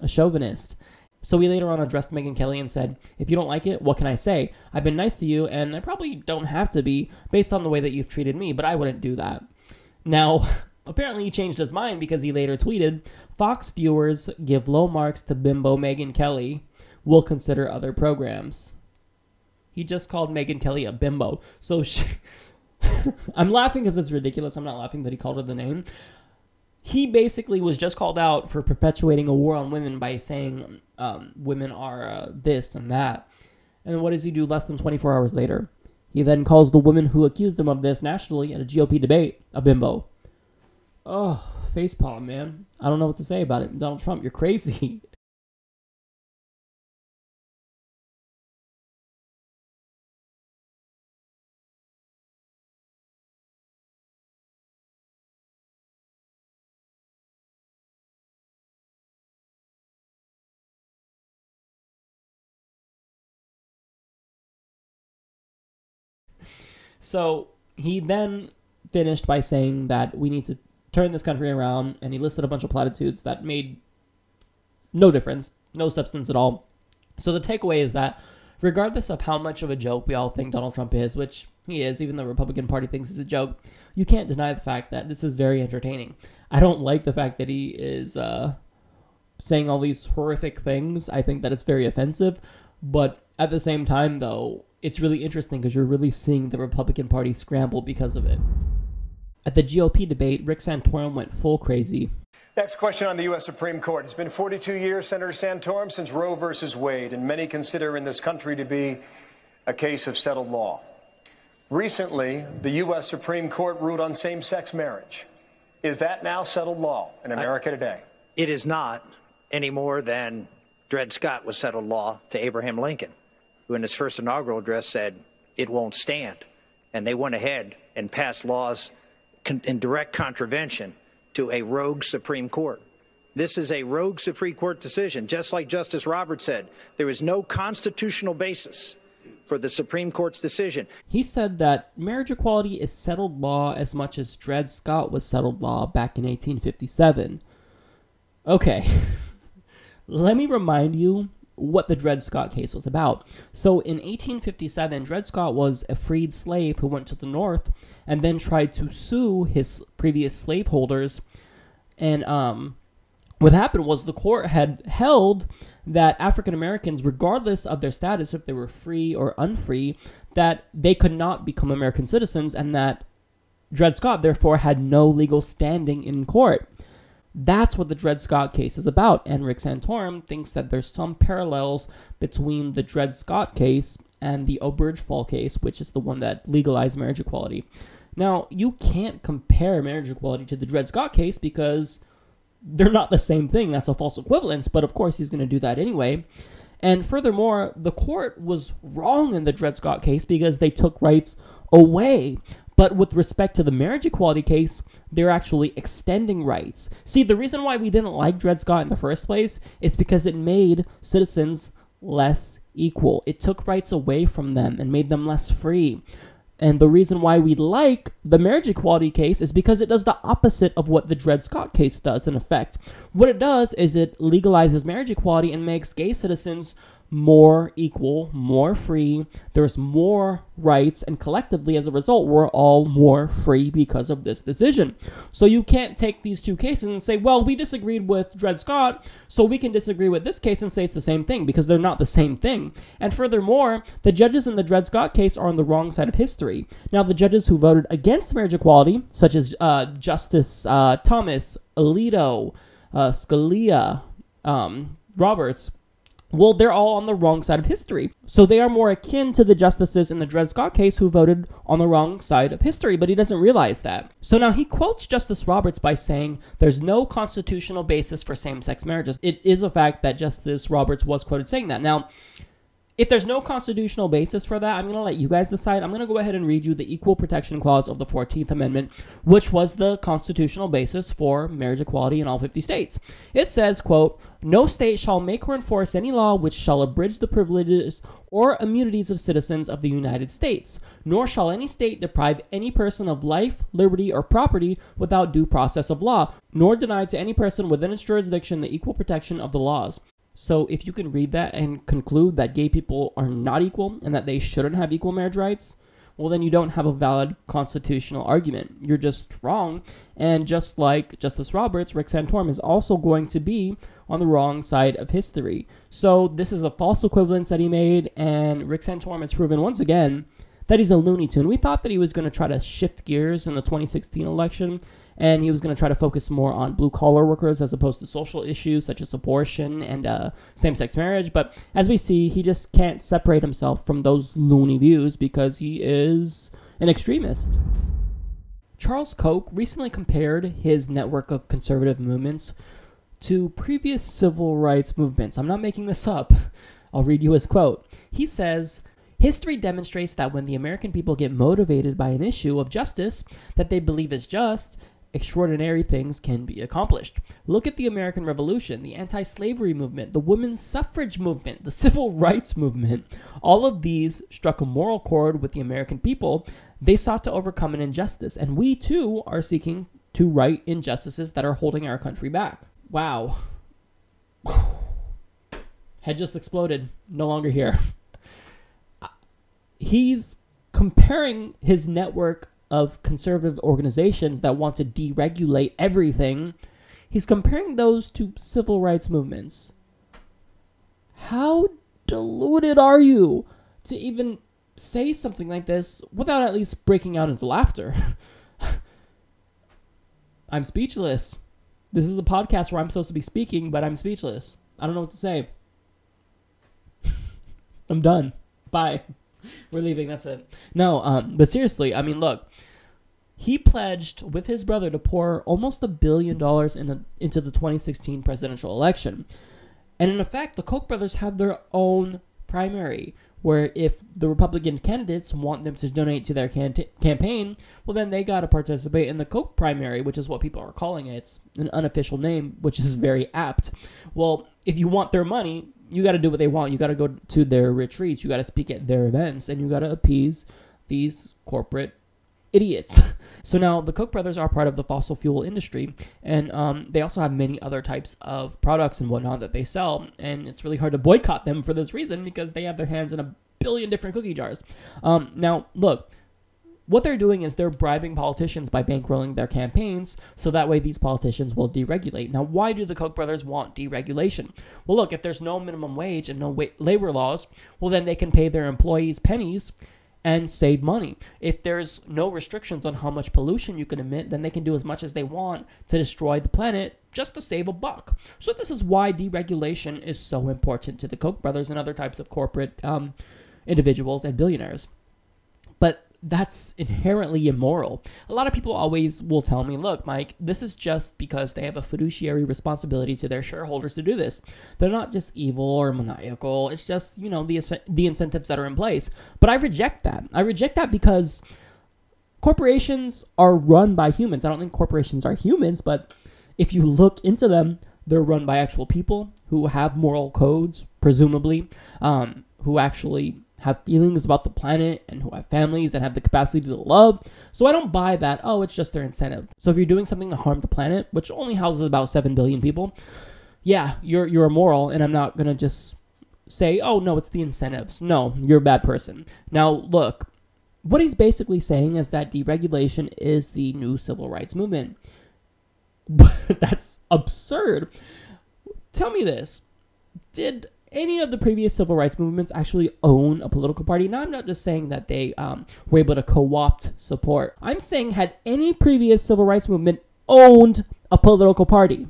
a chauvinist. So we later on addressed Megyn Kelly and said, If you don't like it, what can I say? I've been nice to you, and I probably don't have to be based on the way that you've treated me, but I wouldn't do that. Now, apparently he changed his mind because he later tweeted, Fox viewers give low marks to bimbo Megyn Kelly. We'll consider other programs. He just called Megyn Kelly a bimbo. So she, I'm laughing because it's ridiculous. I'm not laughing that he called her the name. He basically was just called out for perpetuating a war on women by saying um, women are uh, this and that. And what does he do less than 24 hours later? He then calls the woman who accused him of this nationally at a GOP debate a bimbo. Oh, facepalm, man. I don't know what to say about it. Donald Trump, you're crazy. So he then finished by saying that we need to turn this country around, and he listed a bunch of platitudes that made no difference, no substance at all. So the takeaway is that regardless of how much of a joke we all think Donald Trump is, which he is, even the Republican Party thinks he's a joke, you can't deny the fact that this is very entertaining. I don't like the fact that he is uh, saying all these horrific things. I think that it's very offensive. But at the same time, though, it's really interesting because you're really seeing the Republican Party scramble because of it. At the GOP debate, Rick Santorum went full crazy. Next question on the U.S. Supreme Court. It's been 42 years, Senator Santorum, since Roe versus Wade, and many consider in this country to be a case of settled law. Recently, the U.S. Supreme Court ruled on same sex marriage. Is that now settled law in America I, today? It is not any more than Dred Scott was settled law to Abraham Lincoln who in his first inaugural address said it won't stand. And they went ahead and passed laws in direct contravention to a rogue Supreme Court. This is a rogue Supreme Court decision. Just like Justice Roberts said, there is no constitutional basis for the Supreme Court's decision. He said that marriage equality is settled law as much as Dred Scott was settled law back in 1857. Okay. Let me remind you what the Dred Scott case was about. So in 1857, Dred Scott was a freed slave who went to the North and then tried to sue his previous slaveholders. And um, what happened was the court had held that African Americans, regardless of their status, if they were free or unfree, that they could not become American citizens and that Dred Scott therefore had no legal standing in court. That's what the Dred Scott case is about, and Rick Santorum thinks that there's some parallels between the Dred Scott case and the Obergefell case, which is the one that legalized marriage equality. Now, you can't compare marriage equality to the Dred Scott case because they're not the same thing. That's a false equivalence, but of course he's going to do that anyway. And furthermore, the court was wrong in the Dred Scott case because they took rights away. But with respect to the marriage equality case, they're actually extending rights. See, the reason why we didn't like Dred Scott in the first place is because it made citizens less equal. It took rights away from them and made them less free. And the reason why we like the marriage equality case is because it does the opposite of what the Dred Scott case does, in effect. What it does is it legalizes marriage equality and makes gay citizens more equal, more free. There's more rights, and collectively, as a result, we're all more free because of this decision. So you can't take these two cases and say, well, we disagreed with Dred Scott, so we can disagree with this case and say it's the same thing because they're not the same thing. And furthermore, the judges in the Dred Scott case are on the wrong side of history. Now, the judges who voted against marriage equality, such as uh, Justice uh, Thomas, Alito, uh, Scalia, um, Roberts, well, they're all on the wrong side of history. So they are more akin to the justices in the Dred Scott case who voted on the wrong side of history, but he doesn't realize that. So now he quotes Justice Roberts by saying there's no constitutional basis for same sex marriages. It is a fact that Justice Roberts was quoted saying that. Now, if there's no constitutional basis for that, I'm going to let you guys decide. I'm going to go ahead and read you the Equal Protection Clause of the 14th Amendment, which was the constitutional basis for marriage equality in all 50 states. It says, quote, no state shall make or enforce any law which shall abridge the privileges or immunities of citizens of the United States, nor shall any state deprive any person of life, liberty, or property without due process of law, nor deny to any person within its jurisdiction the equal protection of the laws. So if you can read that and conclude that gay people are not equal and that they shouldn't have equal marriage rights, well then you don't have a valid constitutional argument. You're just wrong. And just like Justice Roberts, Rick Santorum is also going to be on the wrong side of history. So this is a false equivalence that he made, and Rick Santorum has proven once again that he's a Looney Tune. We thought that he was going to try to shift gears in the 2016 election and he was going to try to focus more on blue collar workers as opposed to social issues such as abortion and uh, same sex marriage. But as we see, he just can't separate himself from those loony views because he is an extremist. Charles Koch recently compared his network of conservative movements to previous civil rights movements. I'm not making this up. I'll read you his quote. He says, History demonstrates that when the American people get motivated by an issue of justice that they believe is just, extraordinary things can be accomplished. Look at the American Revolution, the anti slavery movement, the women's suffrage movement, the civil rights movement. All of these struck a moral chord with the American people. They sought to overcome an injustice, and we too are seeking to right injustices that are holding our country back. Wow. Head just exploded. No longer here. He's comparing his network of conservative organizations that want to deregulate everything, he's comparing those to civil rights movements. How deluded are you to even say something like this without at least breaking out into laughter? I'm speechless. This is a podcast where I'm supposed to be speaking, but I'm speechless. I don't know what to say. I'm done. Bye. We're leaving. That's it. No, um, but seriously, I mean, look, he pledged with his brother to pour almost a billion dollars in into the 2016 presidential election. And in effect, the Koch brothers have their own primary, where if the Republican candidates want them to donate to their can- campaign, well, then they got to participate in the Koch primary, which is what people are calling it. It's an unofficial name, which is very apt. Well, if you want their money, you got to do what they want. You got to go to their retreats. You got to speak at their events, and you got to appease these corporate idiots. So now the Koch brothers are part of the fossil fuel industry, and um, they also have many other types of products and whatnot that they sell. And it's really hard to boycott them for this reason because they have their hands in a billion different cookie jars. Um, now, look. What they're doing is they're bribing politicians by bankrolling their campaigns so that way these politicians will deregulate. Now, why do the Koch brothers want deregulation? Well, look, if there's no minimum wage and no wa- labor laws, well, then they can pay their employees pennies and save money. If there's no restrictions on how much pollution you can emit, then they can do as much as they want to destroy the planet just to save a buck. So this is why deregulation is so important to the Koch brothers and other types of corporate um, individuals and billionaires. That's inherently immoral. A lot of people always will tell me, look, Mike, this is just because they have a fiduciary responsibility to their shareholders to do this. They're not just evil or maniacal. It's just, you know, the, the incentives that are in place. But I reject that. I reject that because corporations are run by humans. I don't think corporations are humans, but if you look into them, they're run by actual people who have moral codes, presumably, um, who actually have feelings about the planet and who have families and have the capacity to love. So I don't buy that, oh, it's just their incentive. So if you're doing something to harm the planet, which only houses about 7 billion people, yeah, you're you're immoral and I'm not going to just say, oh, no, it's the incentives. No, you're a bad person. Now, look, what he's basically saying is that deregulation is the new civil rights movement. But that's absurd. Tell me this. Did any of the previous civil rights movements actually own a political party? Now, I'm not just saying that they um, were able to co opt support. I'm saying, had any previous civil rights movement owned a political party?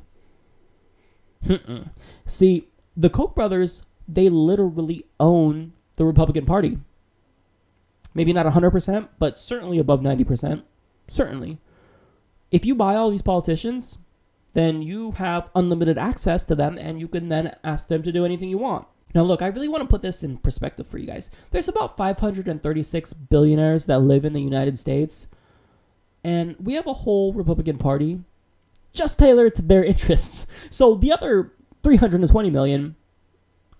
Mm-mm. See, the Koch brothers, they literally own the Republican Party. Maybe not 100%, but certainly above 90%. Certainly. If you buy all these politicians, then you have unlimited access to them and you can then ask them to do anything you want. Now, look, I really want to put this in perspective for you guys. There's about 536 billionaires that live in the United States, and we have a whole Republican Party just tailored to their interests. So the other 320 million,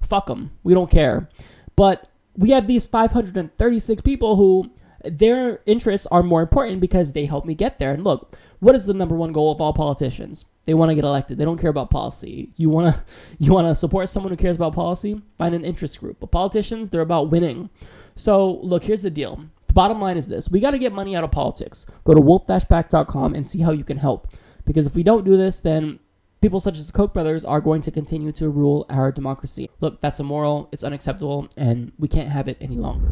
fuck them. We don't care. But we have these 536 people who their interests are more important because they help me get there. And look, what is the number one goal of all politicians? They want to get elected. They don't care about policy. You want to you want to support someone who cares about policy? Find an interest group. But politicians, they're about winning. So, look, here's the deal. The bottom line is this. We got to get money out of politics. Go to wolf-pac.com and see how you can help. Because if we don't do this, then people such as the Koch brothers are going to continue to rule our democracy. Look, that's immoral, it's unacceptable, and we can't have it any longer.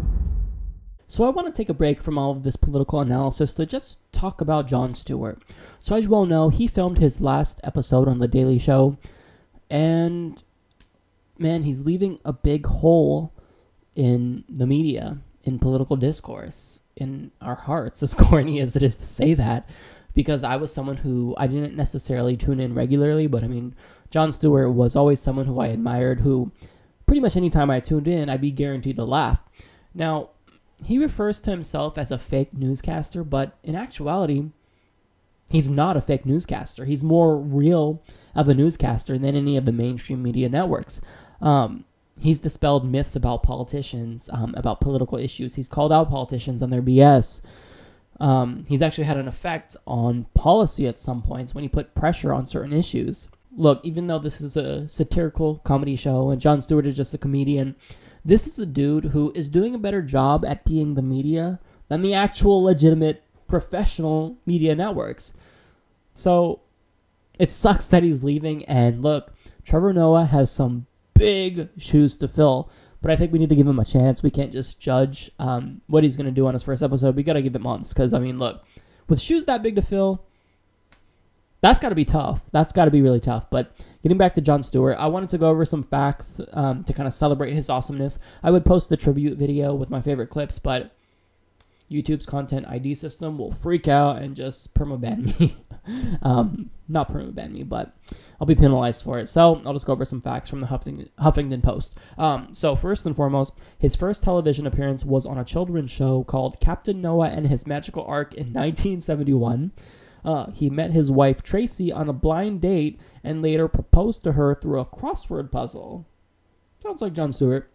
So I want to take a break from all of this political analysis to just talk about Jon Stewart. So as you all know, he filmed his last episode on The Daily Show, and man, he's leaving a big hole in the media, in political discourse, in our hearts, as corny as it is to say that, because I was someone who I didn't necessarily tune in regularly, but I mean, Jon Stewart was always someone who I admired, who pretty much anytime I tuned in, I'd be guaranteed to laugh. Now, he refers to himself as a fake newscaster, but in actuality, he's not a fake newscaster. He's more real of a newscaster than any of the mainstream media networks. Um, he's dispelled myths about politicians, um, about political issues. He's called out politicians on their BS. Um, he's actually had an effect on policy at some points when he put pressure on certain issues. Look, even though this is a satirical comedy show and Jon Stewart is just a comedian, this is a dude who is doing a better job at being the media than the actual legitimate professional media networks. So it sucks that he's leaving. And look, Trevor Noah has some big shoes to fill. But I think we need to give him a chance. We can't just judge um, what he's going to do on his first episode. We got to give it months. Because, I mean, look, with shoes that big to fill, that's got to be tough. That's got to be really tough. But getting back to Jon Stewart, I wanted to go over some facts um, to kind of celebrate his awesomeness. I would post the tribute video with my favorite clips, but YouTube's content ID system will freak out and just permaban me. um, not permaban me, but I'll be penalized for it. So I'll just go over some facts from the Huffington, Huffington Post. Um, so first and foremost, his first television appearance was on a children's show called Captain Noah and His Magical Ark in 1971. Uh, he met his wife Tracy on a blind date and later proposed to her through a crossword puzzle. Sounds like Jon Stewart.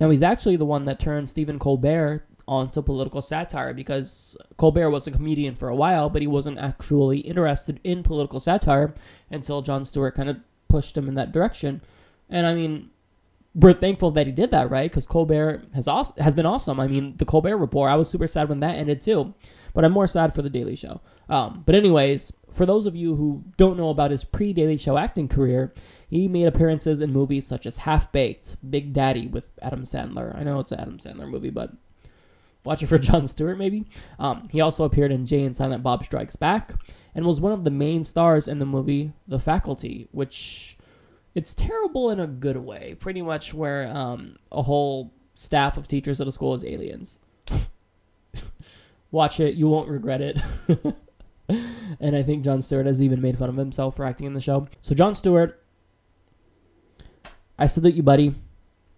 Now he's actually the one that turned Stephen Colbert onto political satire because Colbert was a comedian for a while, but he wasn't actually interested in political satire until Jon Stewart kind of pushed him in that direction. And I mean, we're thankful that he did that, right? Because Colbert has awesome, has been awesome. I mean, the Colbert Report. I was super sad when that ended too, but I'm more sad for the Daily Show. Um, but anyways, for those of you who don't know about his pre-Daily Show acting career, he made appearances in movies such as Half Baked, Big Daddy with Adam Sandler. I know it's an Adam Sandler movie, but watch it for Jon Stewart, maybe. Um, he also appeared in Jay and Silent Bob Strikes Back and was one of the main stars in the movie The Faculty, which it's terrible in a good way. Pretty much where um, a whole staff of teachers at a school is aliens. watch it, you won't regret it. and I think Jon Stewart has even made fun of himself for acting in the show. So Jon Stewart, I salute you, buddy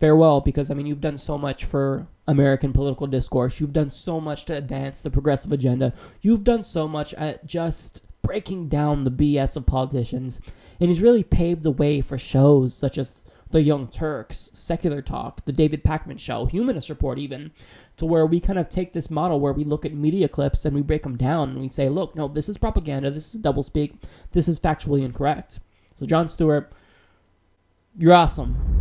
farewell because I mean you've done so much for American political discourse. You've done so much to advance the progressive agenda. You've done so much at just breaking down the BS of politicians. And he's really paved the way for shows such as The Young Turks, Secular Talk, The David Pakman Show, Humanist Report, even, to where we kind of take this model where we look at media clips and we break them down and we say, look, no, this is propaganda, this is doublespeak, this is factually incorrect. So, Jon Stewart, you're awesome.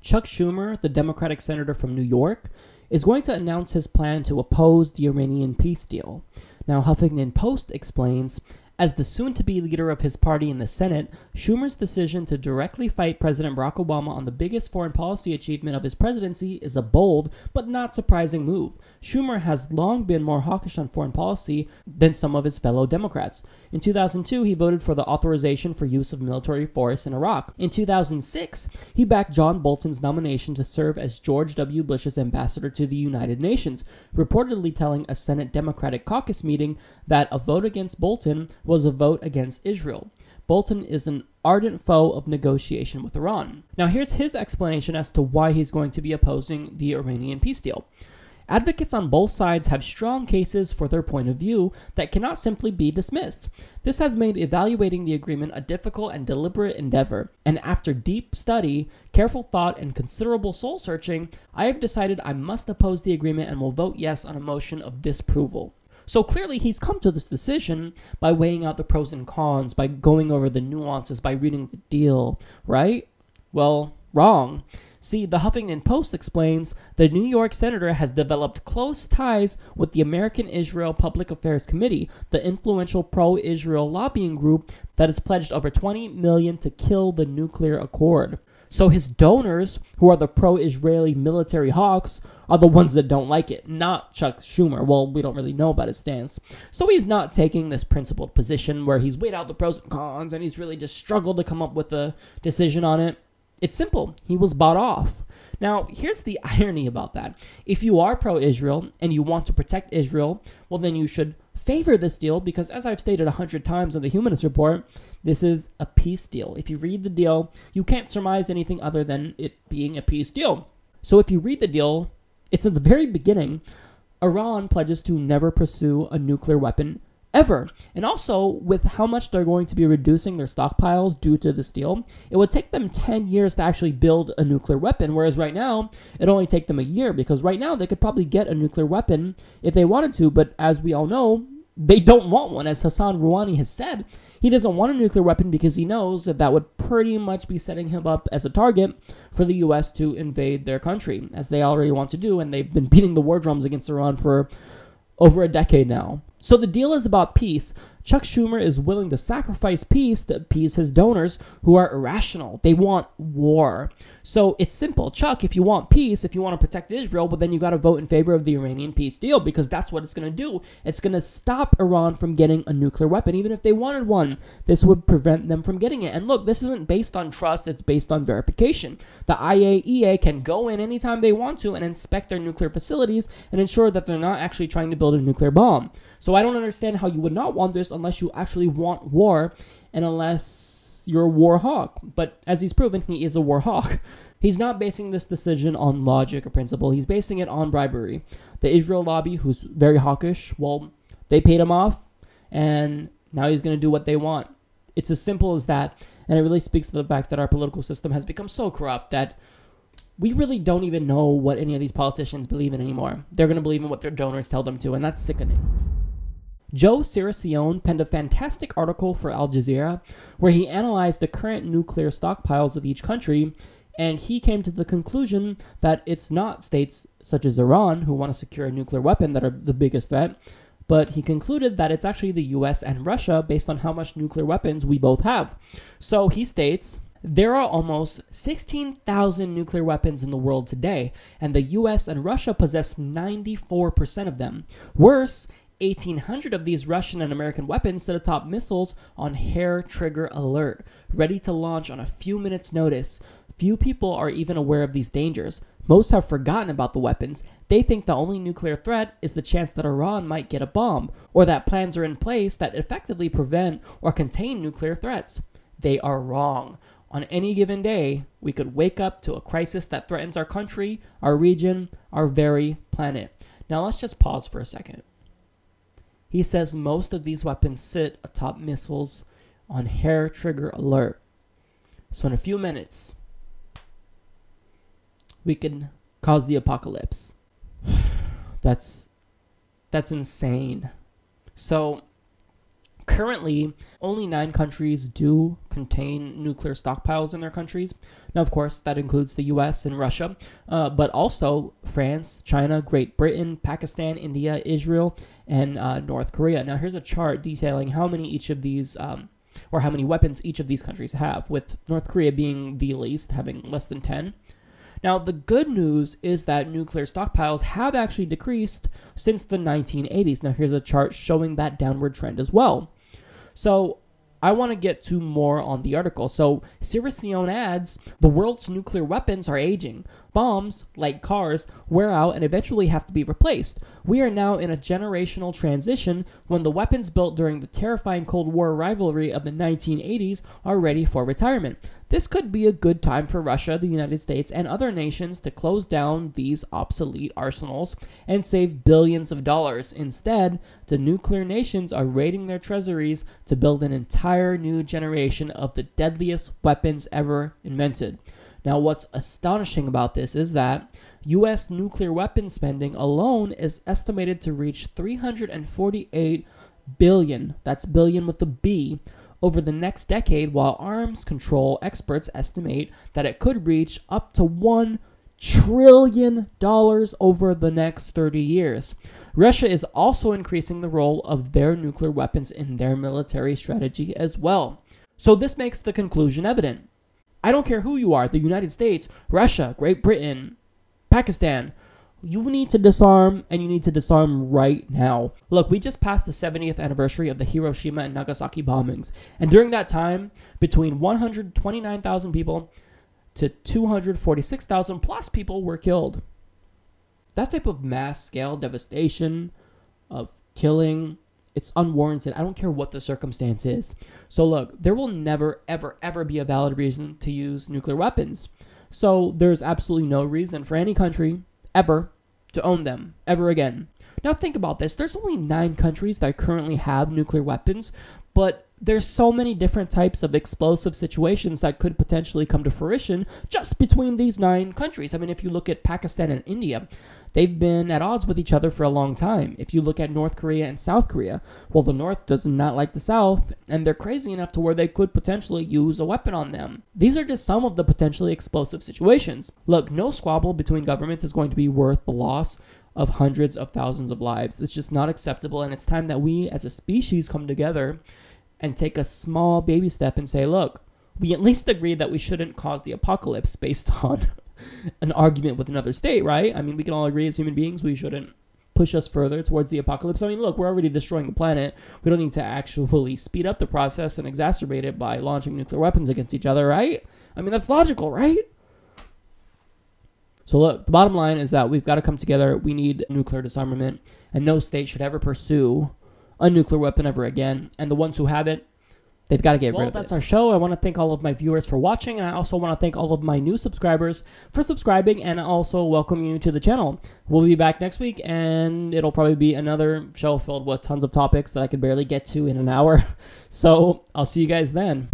Chuck Schumer, the Democratic senator from New York, is going to announce his plan to oppose the Iranian peace deal. Now, Huffington Post explains as the soon to be leader of his party in the Senate, Schumer's decision to directly fight President Barack Obama on the biggest foreign policy achievement of his presidency is a bold but not surprising move. Schumer has long been more hawkish on foreign policy than some of his fellow Democrats. In 2002, he voted for the authorization for use of military force in Iraq. In 2006, he backed John Bolton's nomination to serve as George W. Bush's ambassador to the United Nations, reportedly telling a Senate Democratic caucus meeting that a vote against Bolton was a vote against Israel. Bolton is an ardent foe of negotiation with Iran. Now, here's his explanation as to why he's going to be opposing the Iranian peace deal. Advocates on both sides have strong cases for their point of view that cannot simply be dismissed. This has made evaluating the agreement a difficult and deliberate endeavor, and after deep study, careful thought, and considerable soul searching, I have decided I must oppose the agreement and will vote yes on a motion of disapproval. So clearly, he's come to this decision by weighing out the pros and cons, by going over the nuances, by reading the deal, right? Well, wrong. See, the Huffington Post explains the New York senator has developed close ties with the American Israel Public Affairs Committee, the influential pro-Israel lobbying group that has pledged over 20 million to kill the nuclear accord. So his donors, who are the pro-Israeli military hawks, are the ones that don't like it, not Chuck Schumer. Well, we don't really know about his stance. So he's not taking this principled position where he's weighed out the pros and cons and he's really just struggled to come up with a decision on it. It's simple. He was bought off. Now, here's the irony about that. If you are pro Israel and you want to protect Israel, well, then you should favor this deal because, as I've stated a hundred times in the Humanist Report, this is a peace deal. If you read the deal, you can't surmise anything other than it being a peace deal. So if you read the deal, it's at the very beginning. Iran pledges to never pursue a nuclear weapon ever. And also, with how much they're going to be reducing their stockpiles due to this deal, it would take them 10 years to actually build a nuclear weapon, whereas right now, it only take them a year, because right now they could probably get a nuclear weapon if they wanted to, but as we all know, they don't want one, as Hassan Rouhani has said. He doesn't want a nuclear weapon because he knows that that would pretty much be setting him up as a target for the U.S. to invade their country, as they already want to do, and they've been beating the war drums against Iran for over a decade now. So the deal is about peace. Chuck Schumer is willing to sacrifice peace to appease his donors who are irrational. They want war. So it's simple. Chuck, if you want peace, if you want to protect Israel, but then you got to vote in favor of the Iranian peace deal because that's what it's going to do. It's going to stop Iran from getting a nuclear weapon, even if they wanted one. This would prevent them from getting it. And look, this isn't based on trust, it's based on verification. The IAEA can go in anytime they want to and inspect their nuclear facilities and ensure that they're not actually trying to build a nuclear bomb. So I don't understand how you would not want this unless you actually want war and unless you're a war hawk. But as he's proven, he is a war hawk. He's not basing this decision on logic or principle. He's basing it on bribery. The Israel lobby, who's very hawkish, well, they paid him off, and now he's going to do what they want. It's as simple as that. And it really speaks to the fact that our political system has become so corrupt that we really don't even know what any of these politicians believe in anymore. They're going to believe in what their donors tell them to, and that's sickening. Joe Cirincione penned a fantastic article for Al Jazeera where he analyzed the current nuclear stockpiles of each country, and he came to the conclusion that it's not states such as Iran who want to secure a nuclear weapon that are the biggest threat, but he concluded that it's actually the US and Russia based on how much nuclear weapons we both have. So he states there are almost 16,000 nuclear weapons in the world today, and the US and Russia possess 94% of them. Worse, 1,800 of these Russian and American weapons sit atop missiles on hair trigger alert, ready to launch on a few minutes' notice. Few people are even aware of these dangers. Most have forgotten about the weapons. They think the only nuclear threat is the chance that Iran might get a bomb, or that plans are in place that effectively prevent or contain nuclear threats. They are wrong. On any given day, we could wake up to a crisis that threatens our country, our region, our very planet. Now let's just pause for a second. He says most of these weapons sit atop missiles on hair trigger alert. So in a few minutes, we can cause the apocalypse. that's that's insane. So Currently, only nine countries do contain nuclear stockpiles in their countries. Now, of course, that includes the US and Russia, uh, but also France, China, Great Britain, Pakistan, India, Israel, and uh, North Korea. Now, here's a chart detailing how many each of these. Um, or how many weapons each of these countries have, with North Korea being the least, having less than 10. Now, the good news is that nuclear stockpiles have actually decreased since the 1980s. Now, here's a chart showing that downward trend as well. So, I want to get to more on the article. So, Cirincione adds the world's nuclear weapons are aging. Bombs, like cars, wear out and eventually have to be replaced. We are now in a generational transition when the weapons built during the terrifying Cold War rivalry of the 1980s are ready for retirement. This could be a good time for Russia, the United States, and other nations to close down these obsolete arsenals and save billions of dollars. Instead, the nuclear nations are raiding their treasuries to build an entire new generation of the deadliest weapons ever invented. Now, what's astonishing about this is that U.S. nuclear weapons spending alone is estimated to reach 348 billion. That's billion with a B over the next decade, while arms control experts estimate that it could reach up to $1 trillion over the next 30 years. Russia is also increasing the role of their nuclear weapons in their military strategy as well. So, this makes the conclusion evident. I don't care who you are the United States, Russia, Great Britain, Pakistan you need to disarm and you need to disarm right now. Look, we just passed the 70th anniversary of the Hiroshima and Nagasaki bombings. And during that time, between 129,000 people to 246,000 plus people were killed. That type of mass scale devastation, of killing, it's unwarranted. I don't care what the circumstance is. So, look, there will never, ever, ever be a valid reason to use nuclear weapons. So, there's absolutely no reason for any country ever to own them ever again. Now think about this. There's only 9 countries that currently have nuclear weapons, but there's so many different types of explosive situations that could potentially come to fruition just between these 9 countries. I mean, if you look at Pakistan and India, They've been at odds with each other for a long time. If you look at North Korea and South Korea, well, the North does not like the South, and they're crazy enough to where they could potentially use a weapon on them. These are just some of the potentially explosive situations. Look, no squabble between governments is going to be worth the loss of hundreds of thousands of lives. It's just not acceptable, and it's time that we as a species come together and take a small baby step and say, look, we at least agree that we shouldn't cause the apocalypse based on an argument with another state, right? I mean, we can all agree as human beings we shouldn't push us further towards the apocalypse. I mean, look, we're already destroying the planet. We don't need to actually speed up the process and exacerbate it by launching nuclear weapons against each other, right? I mean, that's logical, right? So, look, the bottom line is that we've got to come together. We need nuclear disarmament, and no state should ever pursue a nuclear weapon ever again. And the ones who have it, They've got to get well, rid of that's it. our show. I want to thank all of my viewers for watching, and I also want to thank all of my new subscribers for subscribing, and also welcome you to the channel. We'll be back next week, and it'll probably be another show filled with tons of topics that I could barely get to in an hour. So I'll see you guys then.